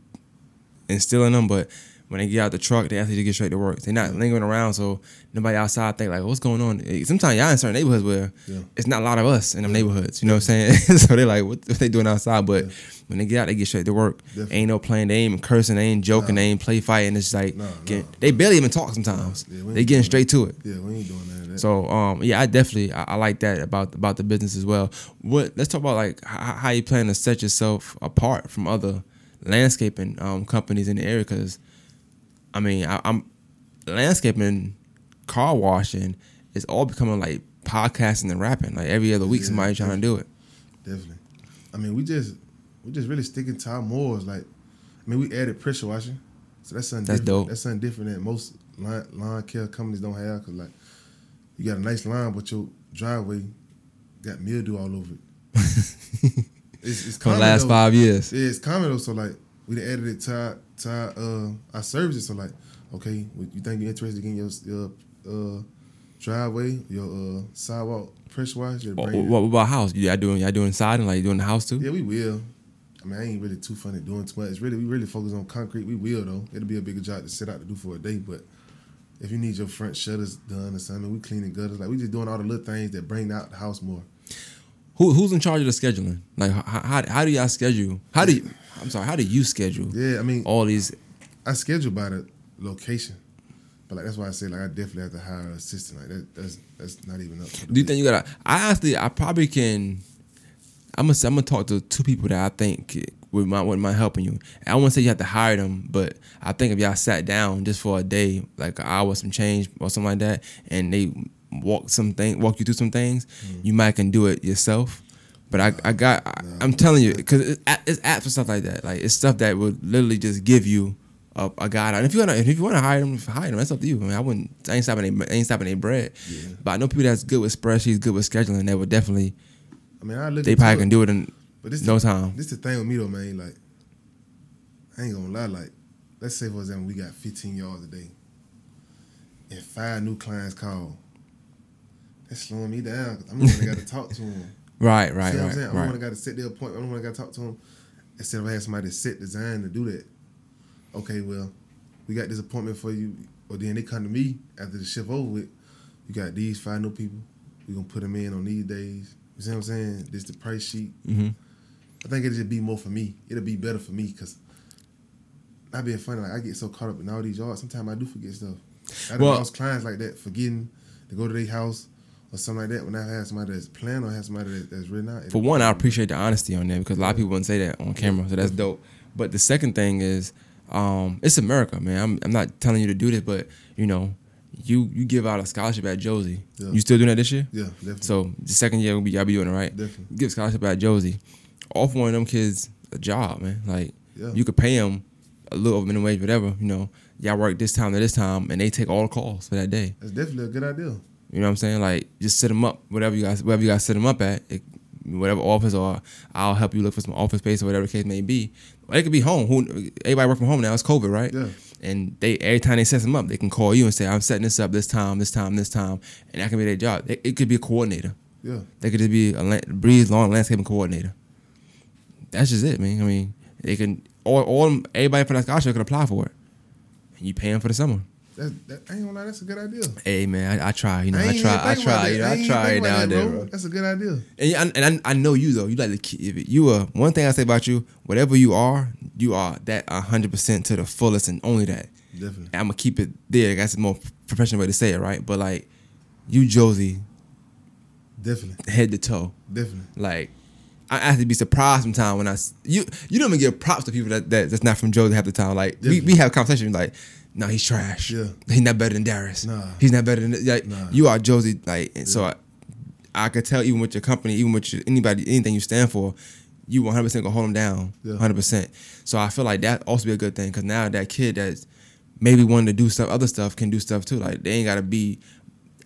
instill in them, but when they get out the truck, they actually get straight to work. They're not lingering around, so nobody outside think like, "What's going on?" Sometimes y'all in certain neighborhoods where Yeah. it's not a lot of us in them neighborhoods. You know what I'm saying? so they're like, "What, what they doing outside?" But when they get out, they get straight to work. Definitely. Ain't no playing. They ain't cursing. They ain't joking. Nah. They ain't play fighting. It's like Nah, get- nah. they barely even talk sometimes. Yeah, they getting straight to it. Yeah, we ain't doing that. So um yeah, I definitely I, I like that about about the business as well. What let's talk about like h- how you plan to set yourself apart from other landscaping um companies in the area because I mean I, I'm landscaping, car washing It's all becoming like podcasting and rapping. Like every other week Yeah, somebody trying to do it. Definitely. I mean, we just we just really sticking to our morals. Like, I mean, we added pressure washing, so that's something That's different. dope. That's something different that most lawn, lawn care companies don't have. Cause like, you got a nice lawn, but your driveway got mildew all over it. it's, it's For the last though. five years. Yeah, it's common though. So like, we added it to our, to our, uh, our services. So like, okay, you think you're interested in getting your your uh, driveway, your uh, sidewalk pressure wash? Your What, what about house? Y'all doing y'all doing siding like doing the house too? yeah, we will. I mean, I ain't really too funny doing too much. Really, we really focus on concrete. We will though. It'll be a bigger job to sit out to do for a day. But if you need your front shutters done or something, we cleaning gutters. Like we just doing all the little things that bring out the house more. Who who's in charge of the scheduling? Like how, how, how do y'all schedule? How do you, I'm sorry, how do you schedule Yeah, I mean, all these I schedule by the location, but like that's why I say like I definitely have to hire an assistant. Like that, that's that's not even up. Do you think you gotta? I actually, I probably can. I'm gonna, I'm gonna talk to two people that I think would mind, would mind helping you. I wouldn't say you have to hire them, but I think if y'all sat down just for a day, like an hour, some change or something like that, and they walk some thing, walk you through some things, mm-hmm. you might can do it yourself. But I, I got, I, I'm telling you, because it's, it's apps and stuff like that. Like it's stuff that would literally just give you a, a guide. And if you wanna, if you wanna hire them, hire them. That's up to you. I mean, I wouldn't, I ain't stopping, they, I ain't stopping their bread. Yeah. But I know people that's good with spreadsheets, good with scheduling. That would definitely, I mean, I look. they probably can do it in But this no the, time. This is the thing with me though, man. Like, I ain't gonna lie. Like, let's say for example, we got 15 yards a day, and five new clients call. That's slowing me down. I'm the one that got to talk to them. Right, right, See what I'm saying? The one right. that got to sit their appointment. I'm the one that got to talk to them. Instead of having somebody to set design to do that. Okay, well, we got this appointment for you. Or then they come to me after the shift over with. You got these five new people. We gonna put them in on these days. You see what I'm saying? This the price sheet. hmm I think it'll just be more for me. It'll be better for me because not being funny. Like I get so caught up in all these yards. Sometimes I do forget stuff. I Well- lost clients like that, forgetting to go to their house or something like that. When I have somebody that's planned or have somebody that, that's written out. For one, I appreciate the honesty on that because a lot of people wouldn't say that on camera, so that's dope. But the second thing is, um, it's America, man. I'm, I'm not telling you to do this, but you know, you you give out a scholarship at Josey. Yeah. You still doing that this year? Yeah, definitely. So the second year will be y'all be doing it right. Definitely. Give scholarship at Josey. Offer one of them kids a job, man. Like Yeah. you could pay them a little over minimum wage, whatever. You know, y'all work this time to this time, and they take all the calls for that day. That's definitely a good idea. You know what I'm saying? Like just set them up, whatever you guys, wherever you guys set them up at, it, whatever office, or I'll help you look for some office space or whatever the case may be. Or they could be home. Who everybody work from home now? It's COVID, right? Yeah. And they every time they set them up, they can call you and say, "I'm setting this up this time, this time, this time," and that can be their job. It, it could be a coordinator. Yeah. They could just be a land, breeze lawn landscaping coordinator. That's just it, man. I mean, they can all all everybody from that scholarship can apply for it, and you pay them for the summer. That's, that, I ain't gonna lie, that's a good idea. Hey man, I, I try. You know, I, ain't try. I try. You know, ain't I try it about now and then, bro. bro. That's a good idea. And, I- and I, I know you though. You like to keep it- you are one thing I say about you. Whatever you are, you are that hundred percent to the fullest and only that. Definitely. I'm gonna keep it there. That's a more professional way to say it, right? But like, you Josey, Definitely. head to toe. Definitely. Like, I have to be surprised sometimes when I you you don't even give props to people that, that that's not from Josey half the time. Like we, we have conversations like, no, he's trash. Yeah. he's not better than Darius. Nah. he's not better than like Nah. you are Josey. Like, and so I, I could tell even with your company, even with your, anybody, anything you stand for, you 100 percent gonna hold them down, Yeah. 100. percent So I feel like that also be a good thing because now that kid that's maybe wanting to do stuff, other stuff can do stuff too. Like they ain't gotta be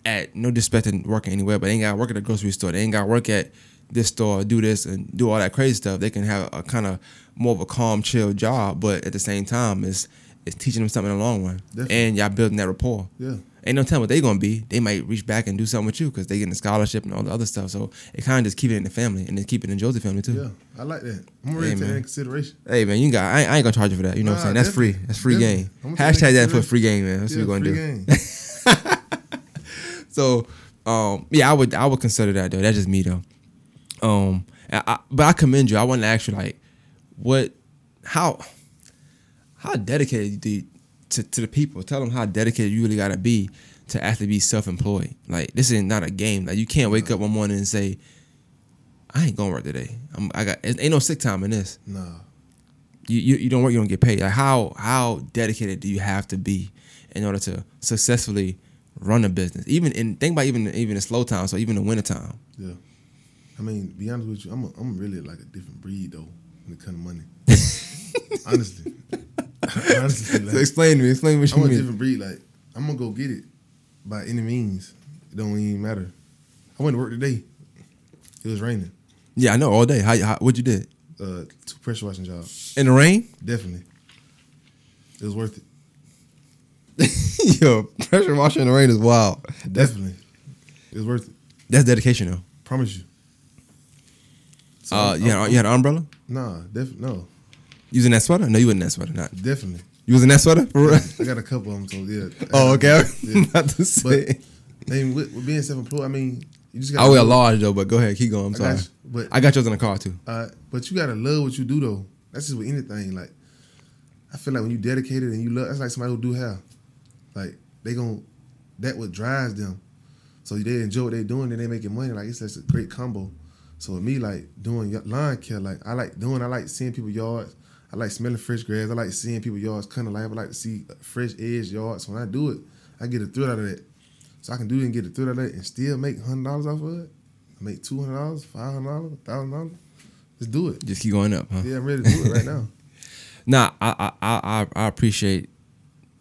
at no disrespecting working anywhere, but they ain't gotta work at a grocery store. They ain't gotta work at this store, do this and do all that crazy stuff. They can have a kind of more of a calm, chill job, but at the same time, it's it's teaching them something in the long run, Definitely. and y'all building that rapport. Yeah. Ain't no telling what they gonna be. They might reach back and do something with you because they getting a scholarship and all the other stuff. So it kind of just keep it in the family and then keep it in Josey family too. Yeah. I like that. I'm ready Hey, to take that in consideration. Hey man, you got I ain't, I ain't gonna charge you for that. You know what I'm saying? That's free. That's free game. I'm gonna take Hashtag that for free game, man. That's yeah, what we gonna do. So, um, yeah, I would I would consider that though. That's just me though. Um, I, I, but I commend you. I want to ask you like, what, how, how dedicated do you, to to the people? Tell them how dedicated you really gotta be to actually be self employed. Like this is not a game. Like you can't wake up one morning and say, I ain't going to work today. I'm, I got ain't no sick time in this. No. You, you you don't work, you don't get paid. Like how how dedicated do you have to be in order to successfully run a business? Even in think about even even in slow time, so even in winter time. Yeah. I mean, be honest with you, I'm a, I'm really like a different breed though when it comes to money. Honestly. Honestly, like, So explain to me, explain what you mean. I'm a different breed. Like I'm gonna go get it by any means. It don't even matter. I went to work today. It was raining. Yeah, I know all day. How, how what you did Uh, two pressure washing jobs. in the rain? Definitely. It was worth it. Yo, pressure washing in the rain is wild. Definitely. It was worth it. That's dedication though. Promise you. So Uh, I'm- you had, I'm- you had an umbrella? Nah, def- no, Using that sweater? No, you wasn't in that sweater. Not definitely. you was in that sweater for real. I got a couple of them, so yeah. oh, okay. Yeah. Not to say. I mean, with, with being self-employed, I mean, you just got. I wear a large though, but go ahead, keep going. I'm I sorry. got you, but I got yours in the car too. uh, but you gotta love what you do though. That's just with anything. Like, I feel like when you dedicated and you love, that's like somebody who do hair. Like they gon' that what drives them. So they enjoy what they're doing, and they making money. Like it's just a great combo. So with me, like doing lawn care, like I like doing. I like seeing people yards. I like smelling fresh grass. I like seeing people yards cutting life. I like to see fresh edge yards. When I do it, I get a thrill out of that. So I can do it and get a thrill out of it and still make hundred dollars off of it. I make two hundred dollars, five hundred dollars, thousand dollars. Just do it. Just keep going up, huh? Yeah, I'm ready to do it right now. Nah, I I I I- appreciate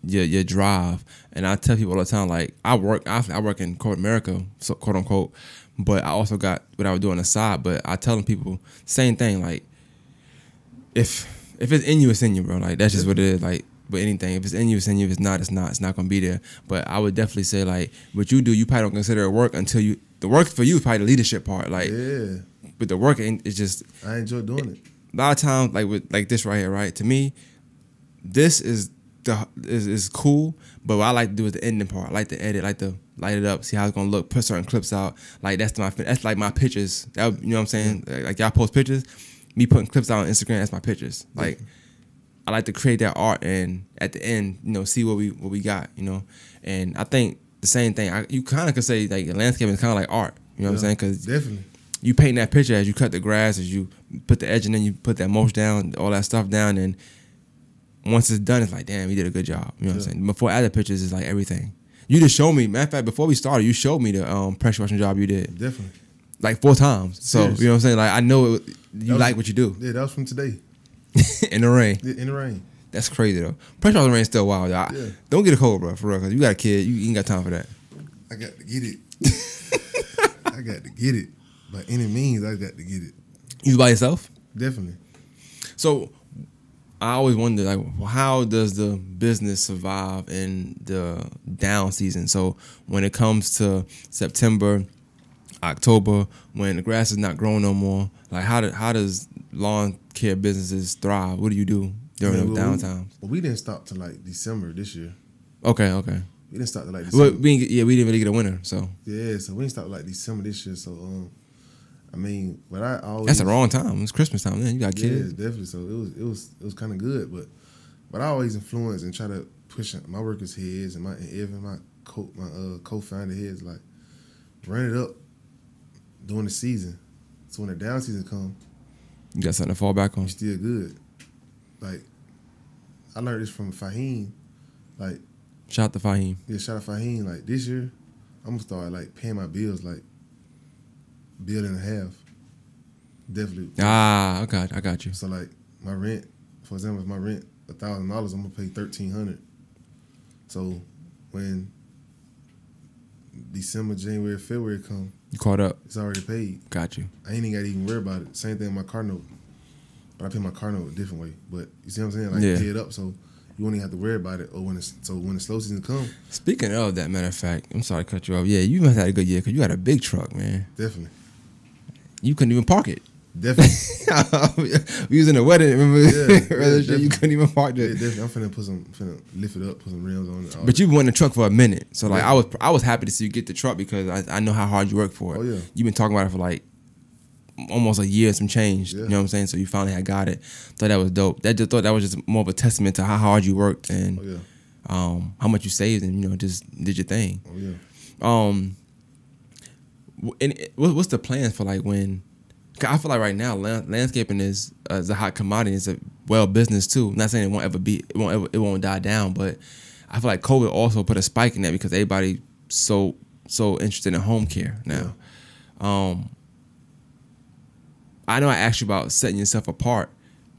your your drive, and I tell people all the time like I work I, I work in corporate America, so quote unquote, but I also got what I was doing on the side. But I tell them people same thing like if if it's in you, it's in you, bro. Like that's just what it is. Like with anything, if it's in you, it's in you. If it's not, it's not. It's not gonna be there. But I would definitely say like what you do, you probably don't consider it work until you the work for you is probably the leadership part. Like, Yeah, but the work ain't it's just I enjoy doing it. a lot of times like with like this right here, right? To me, this is the is, is cool, but what I like to do is the ending part. I like to edit, like to light it up, see how it's gonna look, put certain clips out. Like that's my that's like my pictures. That you know what I'm saying? Like, like y'all post pictures, me putting clips out on Instagram. as my pictures. Like I like to create that art and at the end, you know, see what we what we got, you know. And I think the same thing. I, you kind of could say like landscaping is kind of like art. You know what I'm saying? Because Definitely. you paint that picture as you cut the grass, as you put the edge, and then you put that mulch down, all that stuff down, and once it's done, it's like, damn, you did a good job. You know what I'm saying? Before other pictures, it's like everything. You just showed me. Matter of fact, before we started, you showed me the um, pressure washing job you did Definitely. like four times. So Serious. you know what I'm saying? Like I know it, you was- like what you do Yeah, that was from today. in the rain. Yeah, in the rain. That's crazy though. Pressure on the rain still wild. I, Yeah. Don't get a cold, bro, for real. Cause you got a kid, you ain't got time for that. I got to get it. I got to get it. By any means, I got to get it. You by yourself? Definitely. So I always wonder like how does the business survive in the down season? So when it comes to September, October, when the grass is not growing no more, like how do, how does lawn care businesses thrive? What do you do during Yeah, those well, we- Well, we didn't stop till like December this year. Okay, okay. We didn't stop till like Well, we didn't yeah, we didn't really get a winner, so yeah, so we didn't stop like December this year. So, um, I mean, but I always that's the wrong time. It's Christmas time. Then you got kids. Yeah, definitely. So it was it was it was kind of good, but but I always influence and try to push my workers' heads and my and even my co my uh, co-founder heads like run it up during the season. So when the down season come, You got something to fall back on. you still good. Like I learned this from Fahim. Like Shout out to Fahim. yeah, shout out Fahim. Like this year, I'm gonna start like paying my bills like bill and a half. Definitely. Ah, I got, I got you. So like my rent, for example, if my rent a thousand dollars, I'm gonna pay thirteen hundred. So when December, January, February come, You caught up. it's already paid. Got you. I ain't even gotta even worry about it. Same thing with my car note. But I pay my car note a different way. But you see what I'm saying? Like Yeah. pay it up so you won't even have to worry about it. Or when it's so when the slow season come, Speaking of that, matter of fact, I'm sorry to cut you off. Yeah, you must have had a good year because you had a big truck, man. definitely. You couldn't even park it. Definitely. we was in a wedding, remember? Yeah, yeah, shit, you couldn't even park yeah, it. definitely. I'm finna put some finna lift it up, put some rims on it. But you've been wanting the truck for a minute, so like Yeah. I was, I was happy to see you get the truck because I, I know how hard you work for it. Oh, yeah. You've been talking about it for like almost a year, some change. Yeah. You know what I'm saying? So you finally had got it. Thought that was dope. That just thought that was just more of a testament to how hard you worked and Oh yeah. um, how much you saved and you know just did your thing. Oh yeah. Um, and what's the plans for like when? I feel like right now land, landscaping is uh, is a hot commodity. It's a well business too. not saying it won't ever be, it won't ever, it won't die down, but I feel like COVID also put a spike in that because everybody so so interested in home care now. Um, I know I asked you about setting yourself apart,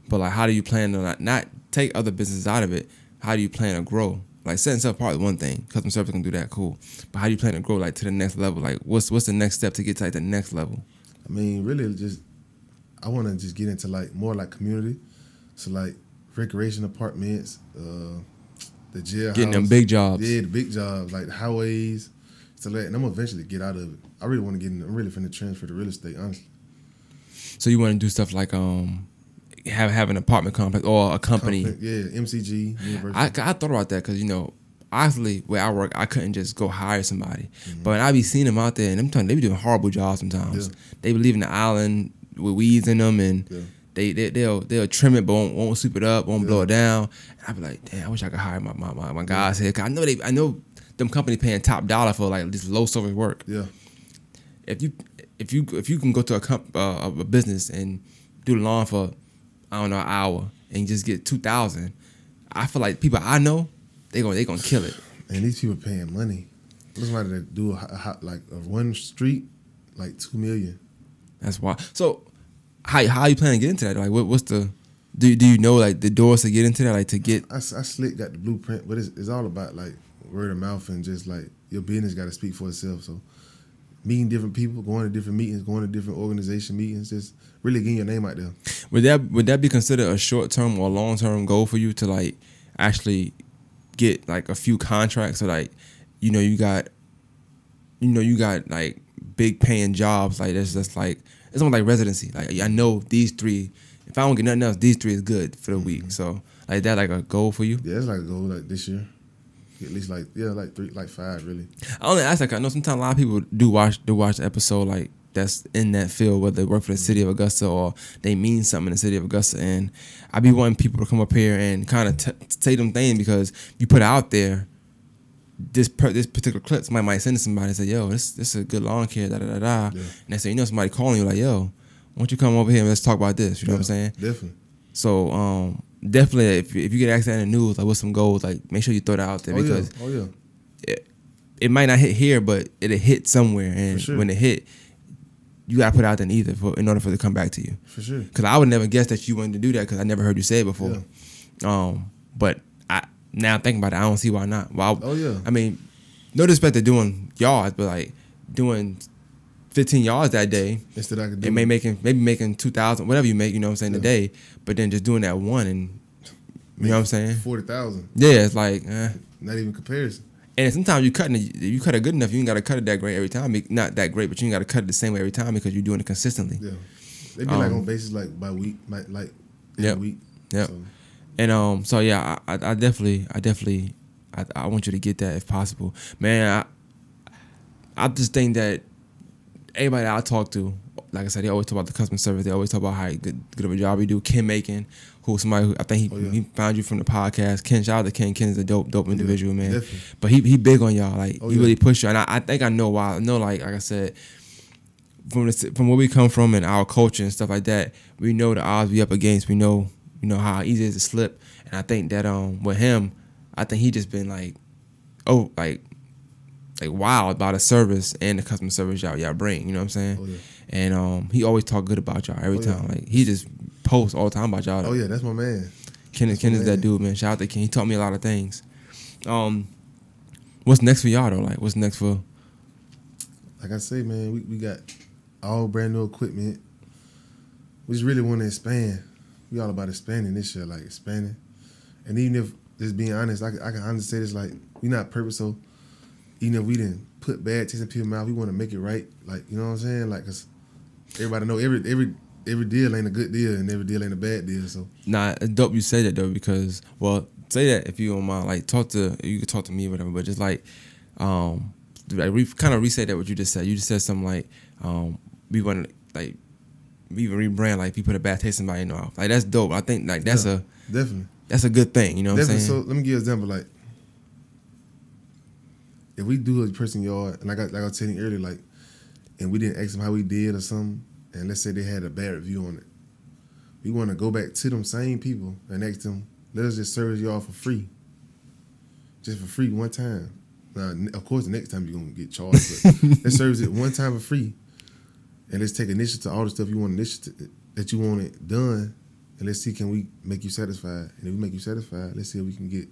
but like, how do you plan to not, not take other businesses out of it? How do you plan to grow? Like setting yourself apart is one thing. Customer service can do that, cool. But how do you plan to grow like to the next level? Like, what's what's the next step to get to like the next level? I mean, really, just I want to just get into like more like community, so like recreation apartments, uh, the jail, Getting them big jobs. yeah, the big jobs like highways, so like, and I'm gonna eventually get out of it. I really want to get in. I'm really finna transfer to real estate, honestly. So you want to do stuff like um, have have an apartment complex or a company. Complex- yeah, MCG, University. I, I thought about that because you know, honestly, where I work, I couldn't just go hire somebody. But when I be seeing them out there, and I'm telling you, they be doing horrible jobs sometimes. Yeah. They be leaving the island with weeds in them, and Yeah. they, they they'll they'll trim it, but won't, won't sweep it up, won't Yeah. blow it down. And I be like, damn, I wish I could hire my my, my, my guys here. Cause I know they, I know them company paying top dollar for like this low service work. yeah, If you if you if you can go to a comp, uh, a business and do the lawn for I don't know an hour and just get two thousand, I feel like people I know they gonna they gonna kill it. and these people paying money. There's somebody that do a, ho- ho- like a one street, like two million. That's why. So, how how you planning to get into that? Like, what what's the do do you know like the doors to get into that? Like to get I, I slick got the blueprint, but it's, it's all about like word of mouth and just like your business got to speak for itself. So meeting different people, going to different meetings, going to different organization meetings, just really getting your name out there. would that would that be considered a short term or long term goal for you to like actually get like a few contracts or like you know you got you know you got like big paying jobs like that's just like it's almost like residency. Like I know these three. If I don't get nothing else, these three is good for the week. Mm-hmm. So like that like a goal for you. Yeah, it's like a goal like this year. At least like yeah, like three, like five really. I only ask like I know sometimes a lot of people do watch do watch the episode like that's in that field, whether they work for the city of Augusta or they mean something in the city of Augusta. And I be wanting people to come up here and kind of t- say them things because you put it out there, this per, this particular clip, somebody might send to somebody and say, "Yo, this this is a good lawn care." Da da da da. Yeah. And they say, you know, somebody calling you like, "Yo, why don't you come over here and let's talk about this?" You know what I'm saying? Definitely. So um, definitely, if if you get asked that in the news, like what's some goals, like make sure you throw that out there Oh because yeah. Oh yeah. it, it might not hit here, but it'll hit somewhere, and sure. when it hit, you gotta put out there in either for in order for it to come back to you. For sure. Because I would never guess that you wanted to do that because I never heard you say it before. Yeah. Um, but I now thinking about it, I don't see why not. Why? Oh yeah. I mean, no disrespect to doing yards, but like doing 15 yards that day, Instead I could do it may making maybe making 2,000, whatever you make, you know what I'm saying, Yeah. a day. But then just doing that one and you know what I'm saying? forty thousand. Yeah, it's like, eh. Not even comparison. And sometimes you cutting it, you cut it good enough, you ain't got to cut it that great every time. Not that great, but you ain't got to cut it the same way every time because you're doing it consistently. Yeah. They be like Um, on basis like by week, like like every Yep. week. Yep. So, And um, so yeah, I, I, I definitely, I definitely, I, I want you to get that if possible, man. I, I just think that everybody that I talk to, like I said, they always talk about the customer service. They always talk about how good, good of a job you do. Ken Macon, who's somebody who I think he, Oh, yeah. he found you from the podcast. Ken, shout out to Ken. Ken is a dope, dope individual, man. definitely. But he he big on y'all. Like Oh, he yeah. really push you, and I, I think I know why. I know, like like I said, from the, from where we come from and our culture and stuff like that, we know the odds we up against. We know you know how easy it is to slip, and I think that um with him, I think he just been like, oh like, like wow about the service and the customer service y'all y'all bring. You know what I'm saying? Oh yeah. And um he always talk good about y'all every Oh, yeah. time. Like he just posts all the time about y'all. Oh yeah, that's my man. Ken, That's Ken is that dude, man. Shout out to Ken. He taught me a lot of things. Um, what's next for y'all though? Like, what's next for? Like I say, man, we, we got all brand new equipment. We just really want to expand. We all about expanding this year, like expanding. And even if, just being honest, I, can- I can honestly say this, like, we not purposeful. Even if we didn't put bad taste in people's mouth, we want to make it right. Like, you know what I'm saying? Like, cause everybody know every every every deal ain't a good deal and every deal ain't a bad deal. So Nah, it's dope you say that though because well, say that if you don't mind. Like, talk to you can talk to me or whatever, but just like, um, like re, kind of re-say that what you just said. You just said something like, um, we want to like, we even rebrand like people put a bad taste in somebody's mouth. Like that's dope. I think like that's Yeah. a definitely. that's a good thing. You know what I'm Definitely. saying? So let me give you an example. Like, if we do a person yard, and like I, like I was telling you earlier, like, and we didn't ask them how we did or something, and let's say they had a bad review on it, we want to go back to them same people and ask them, let us just service y'all for free, just for free one time. Now, of course, the next time you're gonna get charged, but let's service it one time for free, and let's take initiative to all the stuff you want initiative that you want it done, and let's see can we make you satisfied. And if we make you satisfied, let's see if we can get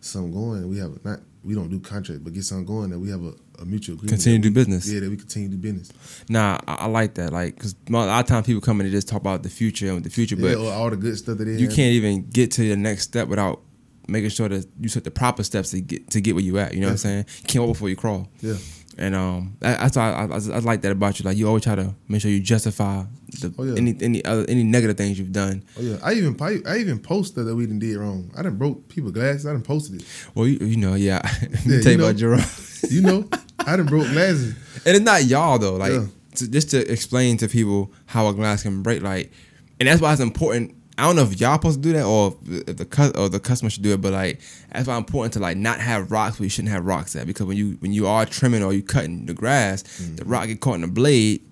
something going. We have not we don't do contract, but get something going that we have a, a mutual agreement. Continue to do we- business. Yeah, that we continue to do business. Nah, I, I like that. Like, cause a lot of times people come in and just talk about the future and the future, Yeah, but all the good stuff that you have. can't even get to the next step without making sure that you took the proper steps to get to get where you at. You know what I'm saying? You can't walk before you crawl. Yeah, And um, I- that's why I, I, I like that about you. Like you always try to make sure you justify the Oh, yeah. any any other any negative things you've done. oh yeah. I even I, I even posted that we done did wrong. I didn't broke people glasses. I didn't posted it. Well, you, you know, yeah. Yeah, tell you you about. Jerome. You know, I done broke glasses. and it's not y'all though. Like Yeah. to, just to explain to people how a glass can break. Like, and that's why it's important. I don't know if y'all supposed to do that or if the cu- or the customer should do it, but like that's why it's important to like not have rocks where you shouldn't have rocks at because when you when you are trimming or you cutting the grass, Mm-hmm. the rock get caught in the blade,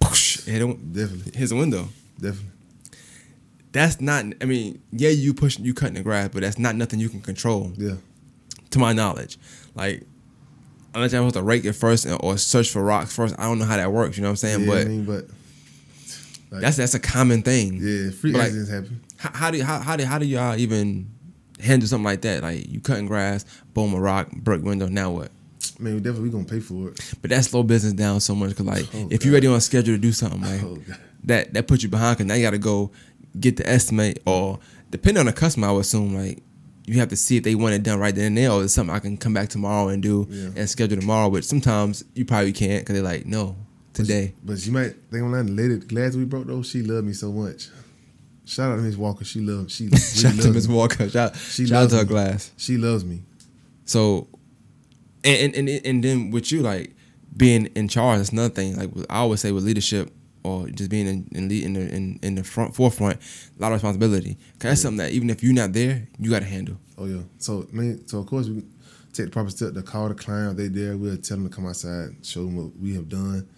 poosh, it don't Definitely, hits the window. definitely. That's not. I mean, yeah, you pushing, you cutting the grass, but that's not nothing you can control, Yeah, to my knowledge. Like, unless I'm supposed to rake it first and- or search for rocks first, I don't know how that works. You know what I'm saying? yeah. but I mean, but like, that's that's a common thing. yeah, free but like- accidents happen. How, how do how how do how do y'all even handle something like that? Like you cutting grass, boom, a rock, brick window. Now what? I mean, we definitely we gonna pay for it. But that slow business down so much because like Oh, if you're God. ready on schedule to do something, like Oh, that that puts you behind because now you got to go get the estimate or depending on the customer, I would assume like you have to see if they want it done right then and there or it's something I can come back tomorrow and do Yeah. and schedule tomorrow. But sometimes you probably can't because they're like, no, today. But she might think I'm. The lady, glass we broke though, she loved me so much. Shout out to Miss Walker. She loved. She really Shout out to loves Miss. Walker. Shout, She shout out loves to her me. glass. She loves me. So, and, and and and then with you like being in charge, that's another thing. Like I always say with leadership or just being in in lead, in the in, in the front forefront, a lot of responsibility. Cause that's something that even if you're not there, you got to handle. Oh yeah. So so of course we take the proper step to call the client. They there, we'll tell them to come outside, show them what we have done,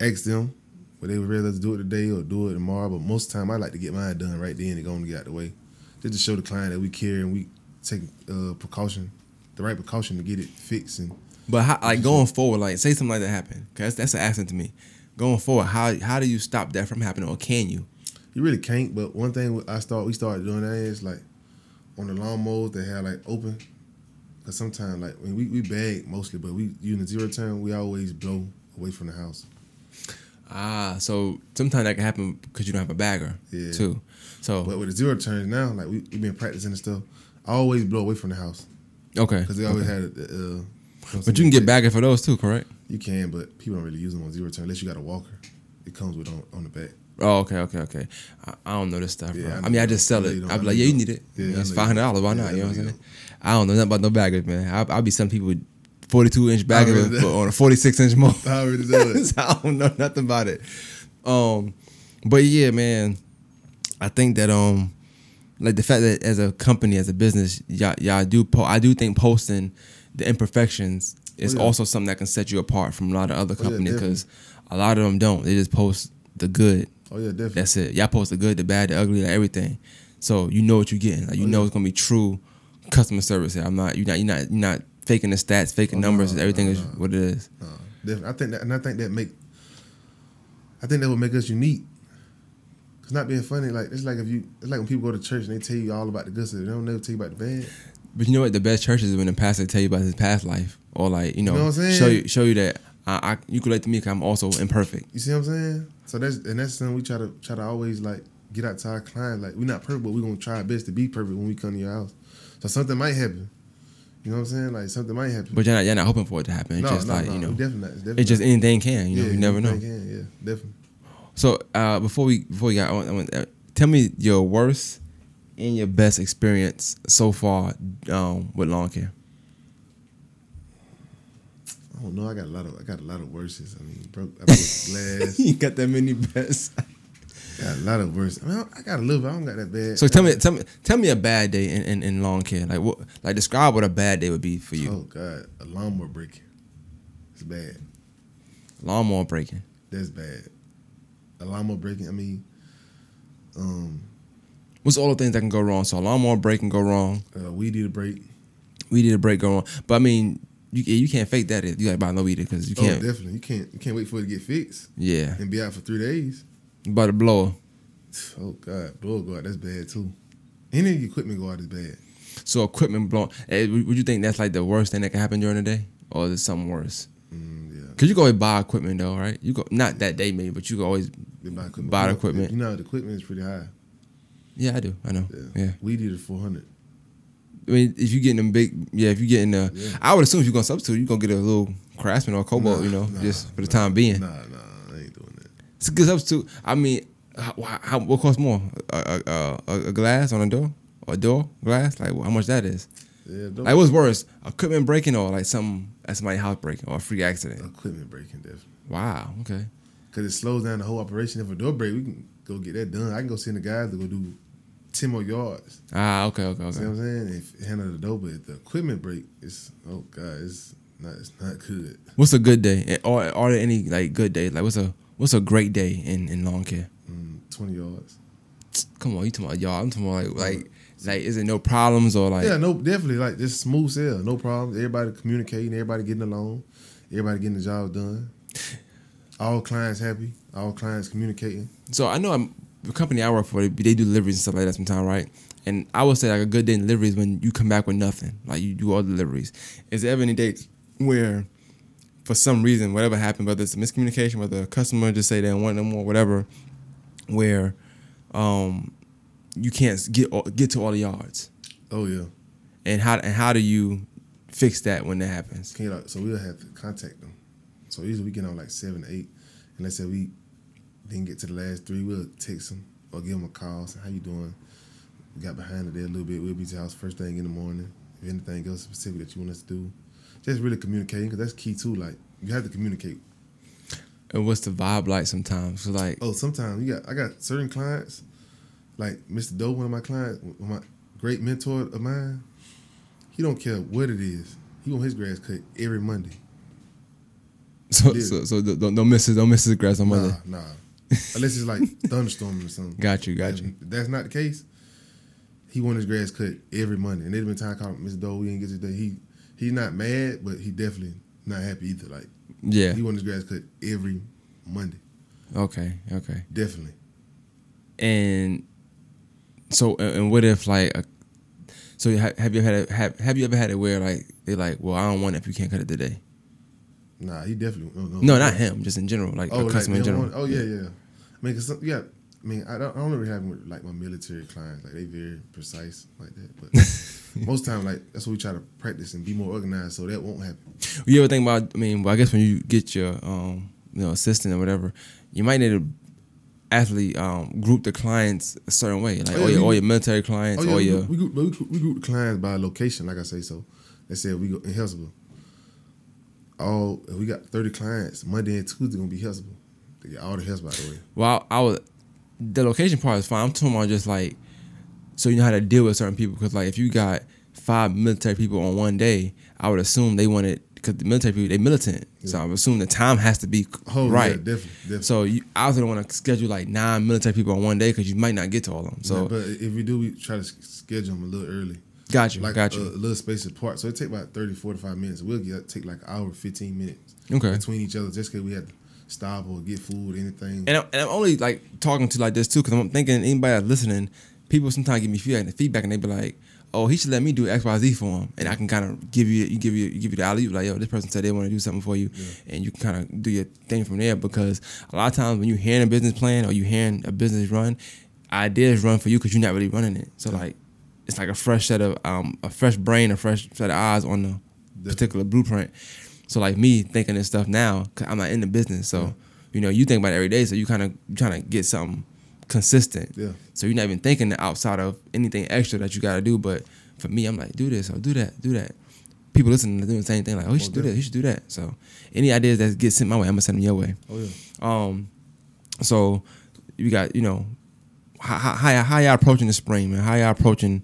ask them would they would rather do it today or do it tomorrow. But most of the time, I like to get mine done right then and go and get out the way, just to show the client that we care and we take uh, precaution, the right precaution to get it fixed and. But how, like going forward, like say something like that happened, cause that's, that's an accident to me. Going forward, how how do you stop that from happening, or can you? You really can't. But one thing I start, we started doing that is like on the lawnmowers they have like open. Cause sometimes like when we we bag mostly, but we using the zero turn, we always blow away from the house. Ah, so sometimes that can happen because you don't have a bagger Yeah. too. So But with the zero turns now, like we we been practicing and stuff, I always blow away from the house okay, because they always okay. had. Uh, but you can get bagger for those too, correct? You can, but people don't really use them on zero turn unless you got a walker. It comes with on, on the back. Oh, okay, okay, okay. I, I don't know this stuff, Yeah, bro. I I, mean, I just sell it. I'd be like, yeah, you need it. Yeah, it's five hundred dollars. Why don't. You know what I'm saying? I don't know nothing about no baggers, man. I, I'll be selling people with forty-two inch baggers on a forty-six inch mower. I already know it. I don't know nothing about it. Um, but yeah, man, I think that um, like the fact that as a company, as a business, y'all, y'all do. Po- I do think posting the imperfections is Oh, yeah. also something that can set you apart from a lot of other Oh, yeah, companies because a lot of them don't. They just post the good. Oh yeah, definitely. That's it. Y'all post the good, the bad, the ugly, like everything. So you know what you're getting. Like you Oh, know yeah. it's gonna be true customer service here. I'm not. You're not. You're not. You're not faking the stats, faking Oh, numbers. no, everything no, is no. what it is. I think that, and I think that make. I think that would make us unique. Cause not being funny, like it's like if you, it's like when people go to church and they tell you all about the good stuff, they don't never tell you about the bad. But you know what? The best churches is when the pastor tell you about his past life, or like you know, know what I'm saying? show you show you that I, I you relate to me because I'm also imperfect. You see what I'm saying? So that's and that's something we try to try to always like get out to our client. Like we're not perfect, but we're gonna try our best to be perfect when we come to your house. So something might happen. You know what I'm saying? Like something might happen. But you're not, you're not hoping for it to happen. It's no, just no, like no, you know, definitely not. It's definitely it's just not. anything can. You know, Yeah, you never know. Can, yeah, definitely. So uh, before we before we got, I want, I want, uh, tell me your worst and your best experience so far um, with lawn care. I don't know. I got a lot of I got a lot of worses. I mean, broke I broke glass. you got that many best. got a lot of worse. I, mean, I got a little bit. I don't got that bad. So tell me, tell me, tell me a bad day in, in, in lawn care. Like what? Like describe what a bad day would be for you. Oh God, a lawnmower breaking. It's bad. Lawnmower breaking. That's bad. A lawnmower breaking. I mean, um, What's all the things that can go wrong? So a lawnmower break can go wrong. uh, we did a break. We did a break go wrong. But I mean, you you can't fake that. You got to buy no weed because you Oh, can't. definitely. You can't. You can't wait for it to get fixed yeah, and be out for three days. but a blower. Oh God, blower go out. That's bad too. Any equipment go out is bad. So equipment blown. eh, Would you think that's like the worst thing that can happen during the day, or is it something worse? Mm, yeah. Cause you go always buy equipment though, right? You go not that day maybe, but you go always. Buy equipment. Buy the You know, equipment. You know the equipment is pretty high. Yeah, I do. I know. Yeah. Yeah. We four hundred. I mean, if you're getting them big, yeah. If you're getting the, Yeah. I would assume if you're gonna substitute, you're gonna get a little Craftsman or Kobalt, Nah, you know, nah, just for the nah, time being. Nah, nah, I ain't doing that. It's a good substitute. I mean, how, how, what costs more? A, a, a, a glass on a door, or a door glass? Like how much that is? Yeah, Like what's worse, equipment breaking or like some at somebody's house breaking or a freak accident? equipment breaking definitely. Wow. Okay. Cause it slows down the whole operation. If a door break, we can go get that done. I can go send the guys to go do ten more yards. Ah. Okay. Okay. Okay. what I'm saying? If handle the door, but if the equipment break, it's oh god, it's not it's not good. What's a good day? Are are there any like good days? Like what's a what's a great day in in lawn care? Mm, Twenty yards. Come on, you talking about y'all? I'm talking about like like like is it no problems or like yeah, no, definitely like just smooth sale, no problem. Everybody communicating, everybody getting along, everybody getting the job done. All clients happy, all clients communicating. So I know I'm, the company I work for, they, they do deliveries and stuff like that sometimes, right? And I would say like a good day in delivery is when you come back with nothing, like you do all the deliveries. Is there ever any days where, for some reason, whatever happened, whether it's a miscommunication, whether a customer just say they don't want no more, whatever, where, um, you can't get get to all the yards, Oh yeah, and how and how do you fix that when that happens? So we'll have to contact them. So usually we get on like seven, eight, and let's say we didn't get to the last three, we'll text them or give them a call. Say, how you doing? We got behind it there a little bit. We'll be to the house first thing in the morning. If anything else specific that you want us to do, just really communicating because that's key too. Like you have to communicate. And what's the vibe like sometimes? So like, Oh, sometimes you got I got certain clients, like Mr. Doe, one of my clients, my great mentor of mine. he don't care what it is. He want his grass cut every Monday. So so so don't don't miss it. don't miss his grass on Monday. Nah, nah. Unless it's like thunderstorming or something. Got you, got you. If that's not the case, he want his grass cut every Monday. And there's been time I called Mr. Doe, we didn't get today. He he's not mad, but he definitely not happy either. Like Yeah. he want his grass cut every Monday. Okay. Okay. Definitely. And so and and what if like a, so have you had a, have have you ever had it where like they like well I don't want it if you can't cut it today. Nah, he definitely oh, No, not him. Just in general, like Oh, a like customer in general. want- oh yeah, yeah. I mean, some, yeah. I mean, I don't, I don't really have with like my military clients. Like they very precise like that. But most time, like that's what we try to practice and be more organized, so that won't happen. You ever think about? I mean, well, I guess when you get your um, you know, assistant or whatever, you might need to actually um, group the clients a certain way, like Oh, yeah, all your all your military clients, Oh yeah, all we, your group- we, group, we, group, we group the clients by location, like I say. So let's say we go in Hillsborough. All if we got thirty clients. Monday and Tuesday gonna be Hillsborough. They get all the Hillsborough by the way. Well, I was the location part is fine. I'm talking about just like so you know how to deal with certain people because like if you got five military people on one day, I would assume they wanted because the military people they militant, so I would assume the time has to be Oh right. yeah, definitely, definitely. So you, I also don't want to schedule like nine military people on one day because you might not get to all of them. So Yeah, but if we do, we try to schedule them a little early. Got you, like got you. a little space apart. So it take about 30, 45 minutes. We'll get take like an hour, fifteen minutes Okay. between each other, just because we had to stop or get food, anything. And I'm, and I'm only like talking to like this too because I'm thinking anybody that's listening, people sometimes give me feedback, feedback and they be like, "Oh, he should let me do X, Y, Z for him," and I can kind of give you, you give you, you give you the alley, like, "Yo, this person said they want to do something for you," and you can kind of do your thing from there. Because a lot of times when you hearing a business plan or you hearing a business run, ideas run for you because you're not really running it. So like, it's like a fresh set of um, a fresh brain, a fresh set of eyes on the particular blueprint. So like me thinking this stuff now, cause I'm not in the business. So you know, you think about it every day. So you kind of trying to get something consistent. Yeah. So you're not even thinking outside of anything extra that you got to do. But for me, I'm like, do this or do that, do that. People listening to doing the same thing, like, oh, you should do that, you should do that. So any ideas that get sent my way, I'm gonna send them your way. oh yeah. Um, so you got you know how how how, how y'all approaching the spring, man? How y'all approaching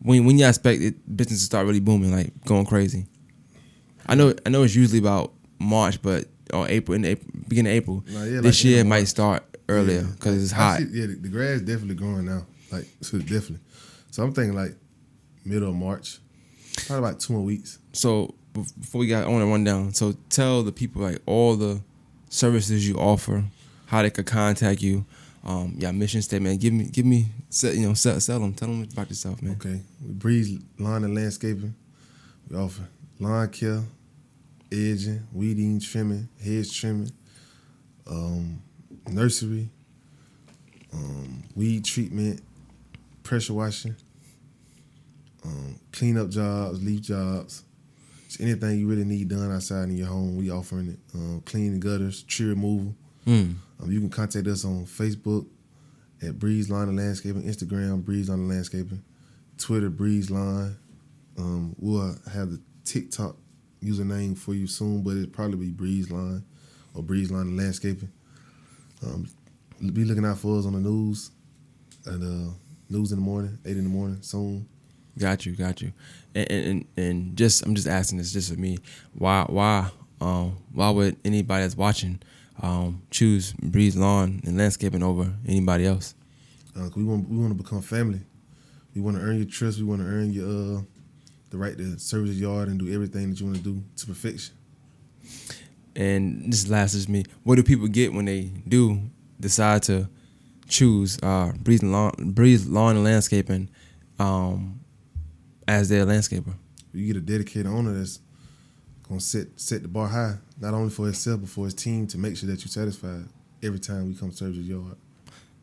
when when y'all expect it, business to start really booming, like going crazy? I know I know it's usually about March, but or April in April, beginning of April. Nah, yeah, this like year it might start earlier Yeah. because it's hot. see- yeah, the, the grass definitely growing now. Like so definitely. So I'm thinking like middle of March, probably about two more weeks. So before we got, I want to run down. So tell the people like all the services you offer, how they could contact you, um, yeah, mission statement. Give me, give me, sell, you know, sell, sell them. Tell them about yourself, man. Okay. We breeze lawn and landscaping. We offer lawn care, edging, weeding, trimming, hedge trimming, um, nursery, um, weed treatment, pressure washing, um, cleanup jobs, leaf jobs. Just anything you really need done outside in your home, we offering it. Um, cleaning gutters, tree removal. Mm. Um, you can contact us on Facebook at Breeze Lawn and Landscaping, Instagram Breeze Lawn and Landscaping, Twitter Breeze Lawn. Um, we'll have the TikTok username for you soon, but it'll probably be Breeze Lawn or Breeze Lawn and Landscaping. Um, be looking out for us on the news and uh, news in the morning, eight in the morning soon. Got you, got you. And, and and just I'm just asking this just for me. Why why um why would anybody that's watching um choose Breeze Lawn and Landscaping over anybody else? Uh, we want we want to become family. We want to earn your trust. We want to earn your uh, the right to service your yard and do everything that you want to do to perfection. And this last is me. What do people get when they do decide to choose uh, Breeze Lawn, Breeze Lawn and Landscaping um, as their landscaper? You get a dedicated owner that's gonna set set the bar high, not only for himself but for his team to make sure that you're satisfied every time we come serve your yard.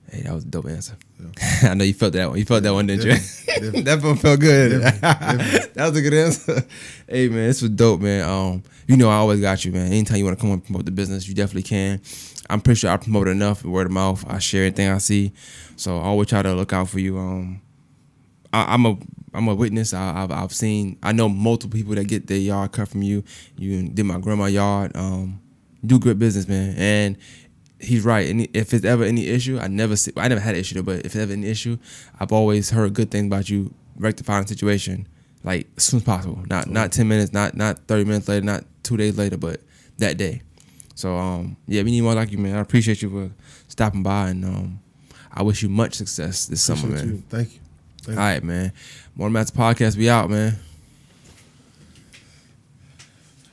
Hey, that was a dope answer. Yeah. I know you felt that one. You felt that one, didn't you? Definitely, that one felt good. Definitely, definitely. that was a good answer. hey man, this was dope, man. Um, you know I always got you, man. Anytime you want to come and promote the business, you definitely can. I'm pretty sure I promote enough word of mouth. I share anything I see, so I always try to look out for you. Um, I, I'm a I'm a witness. I, I've I've seen. I know multiple people that get their yard cut from you. You did my grandma yard. Um, do good business, man. And he's right. And if it's ever any issue, I never see. I never had an issue, but if it's ever an issue, I've always heard good things about you rectifying the situation. like as soon as possible. Not not ten minutes, not not thirty minutes later, not two days later, but that day. So um yeah, we need more like you, man. I appreciate you for stopping by and um I wish you much success this summer, man. you. Thank you. Thank All right, man. More Mats podcast. We out, man.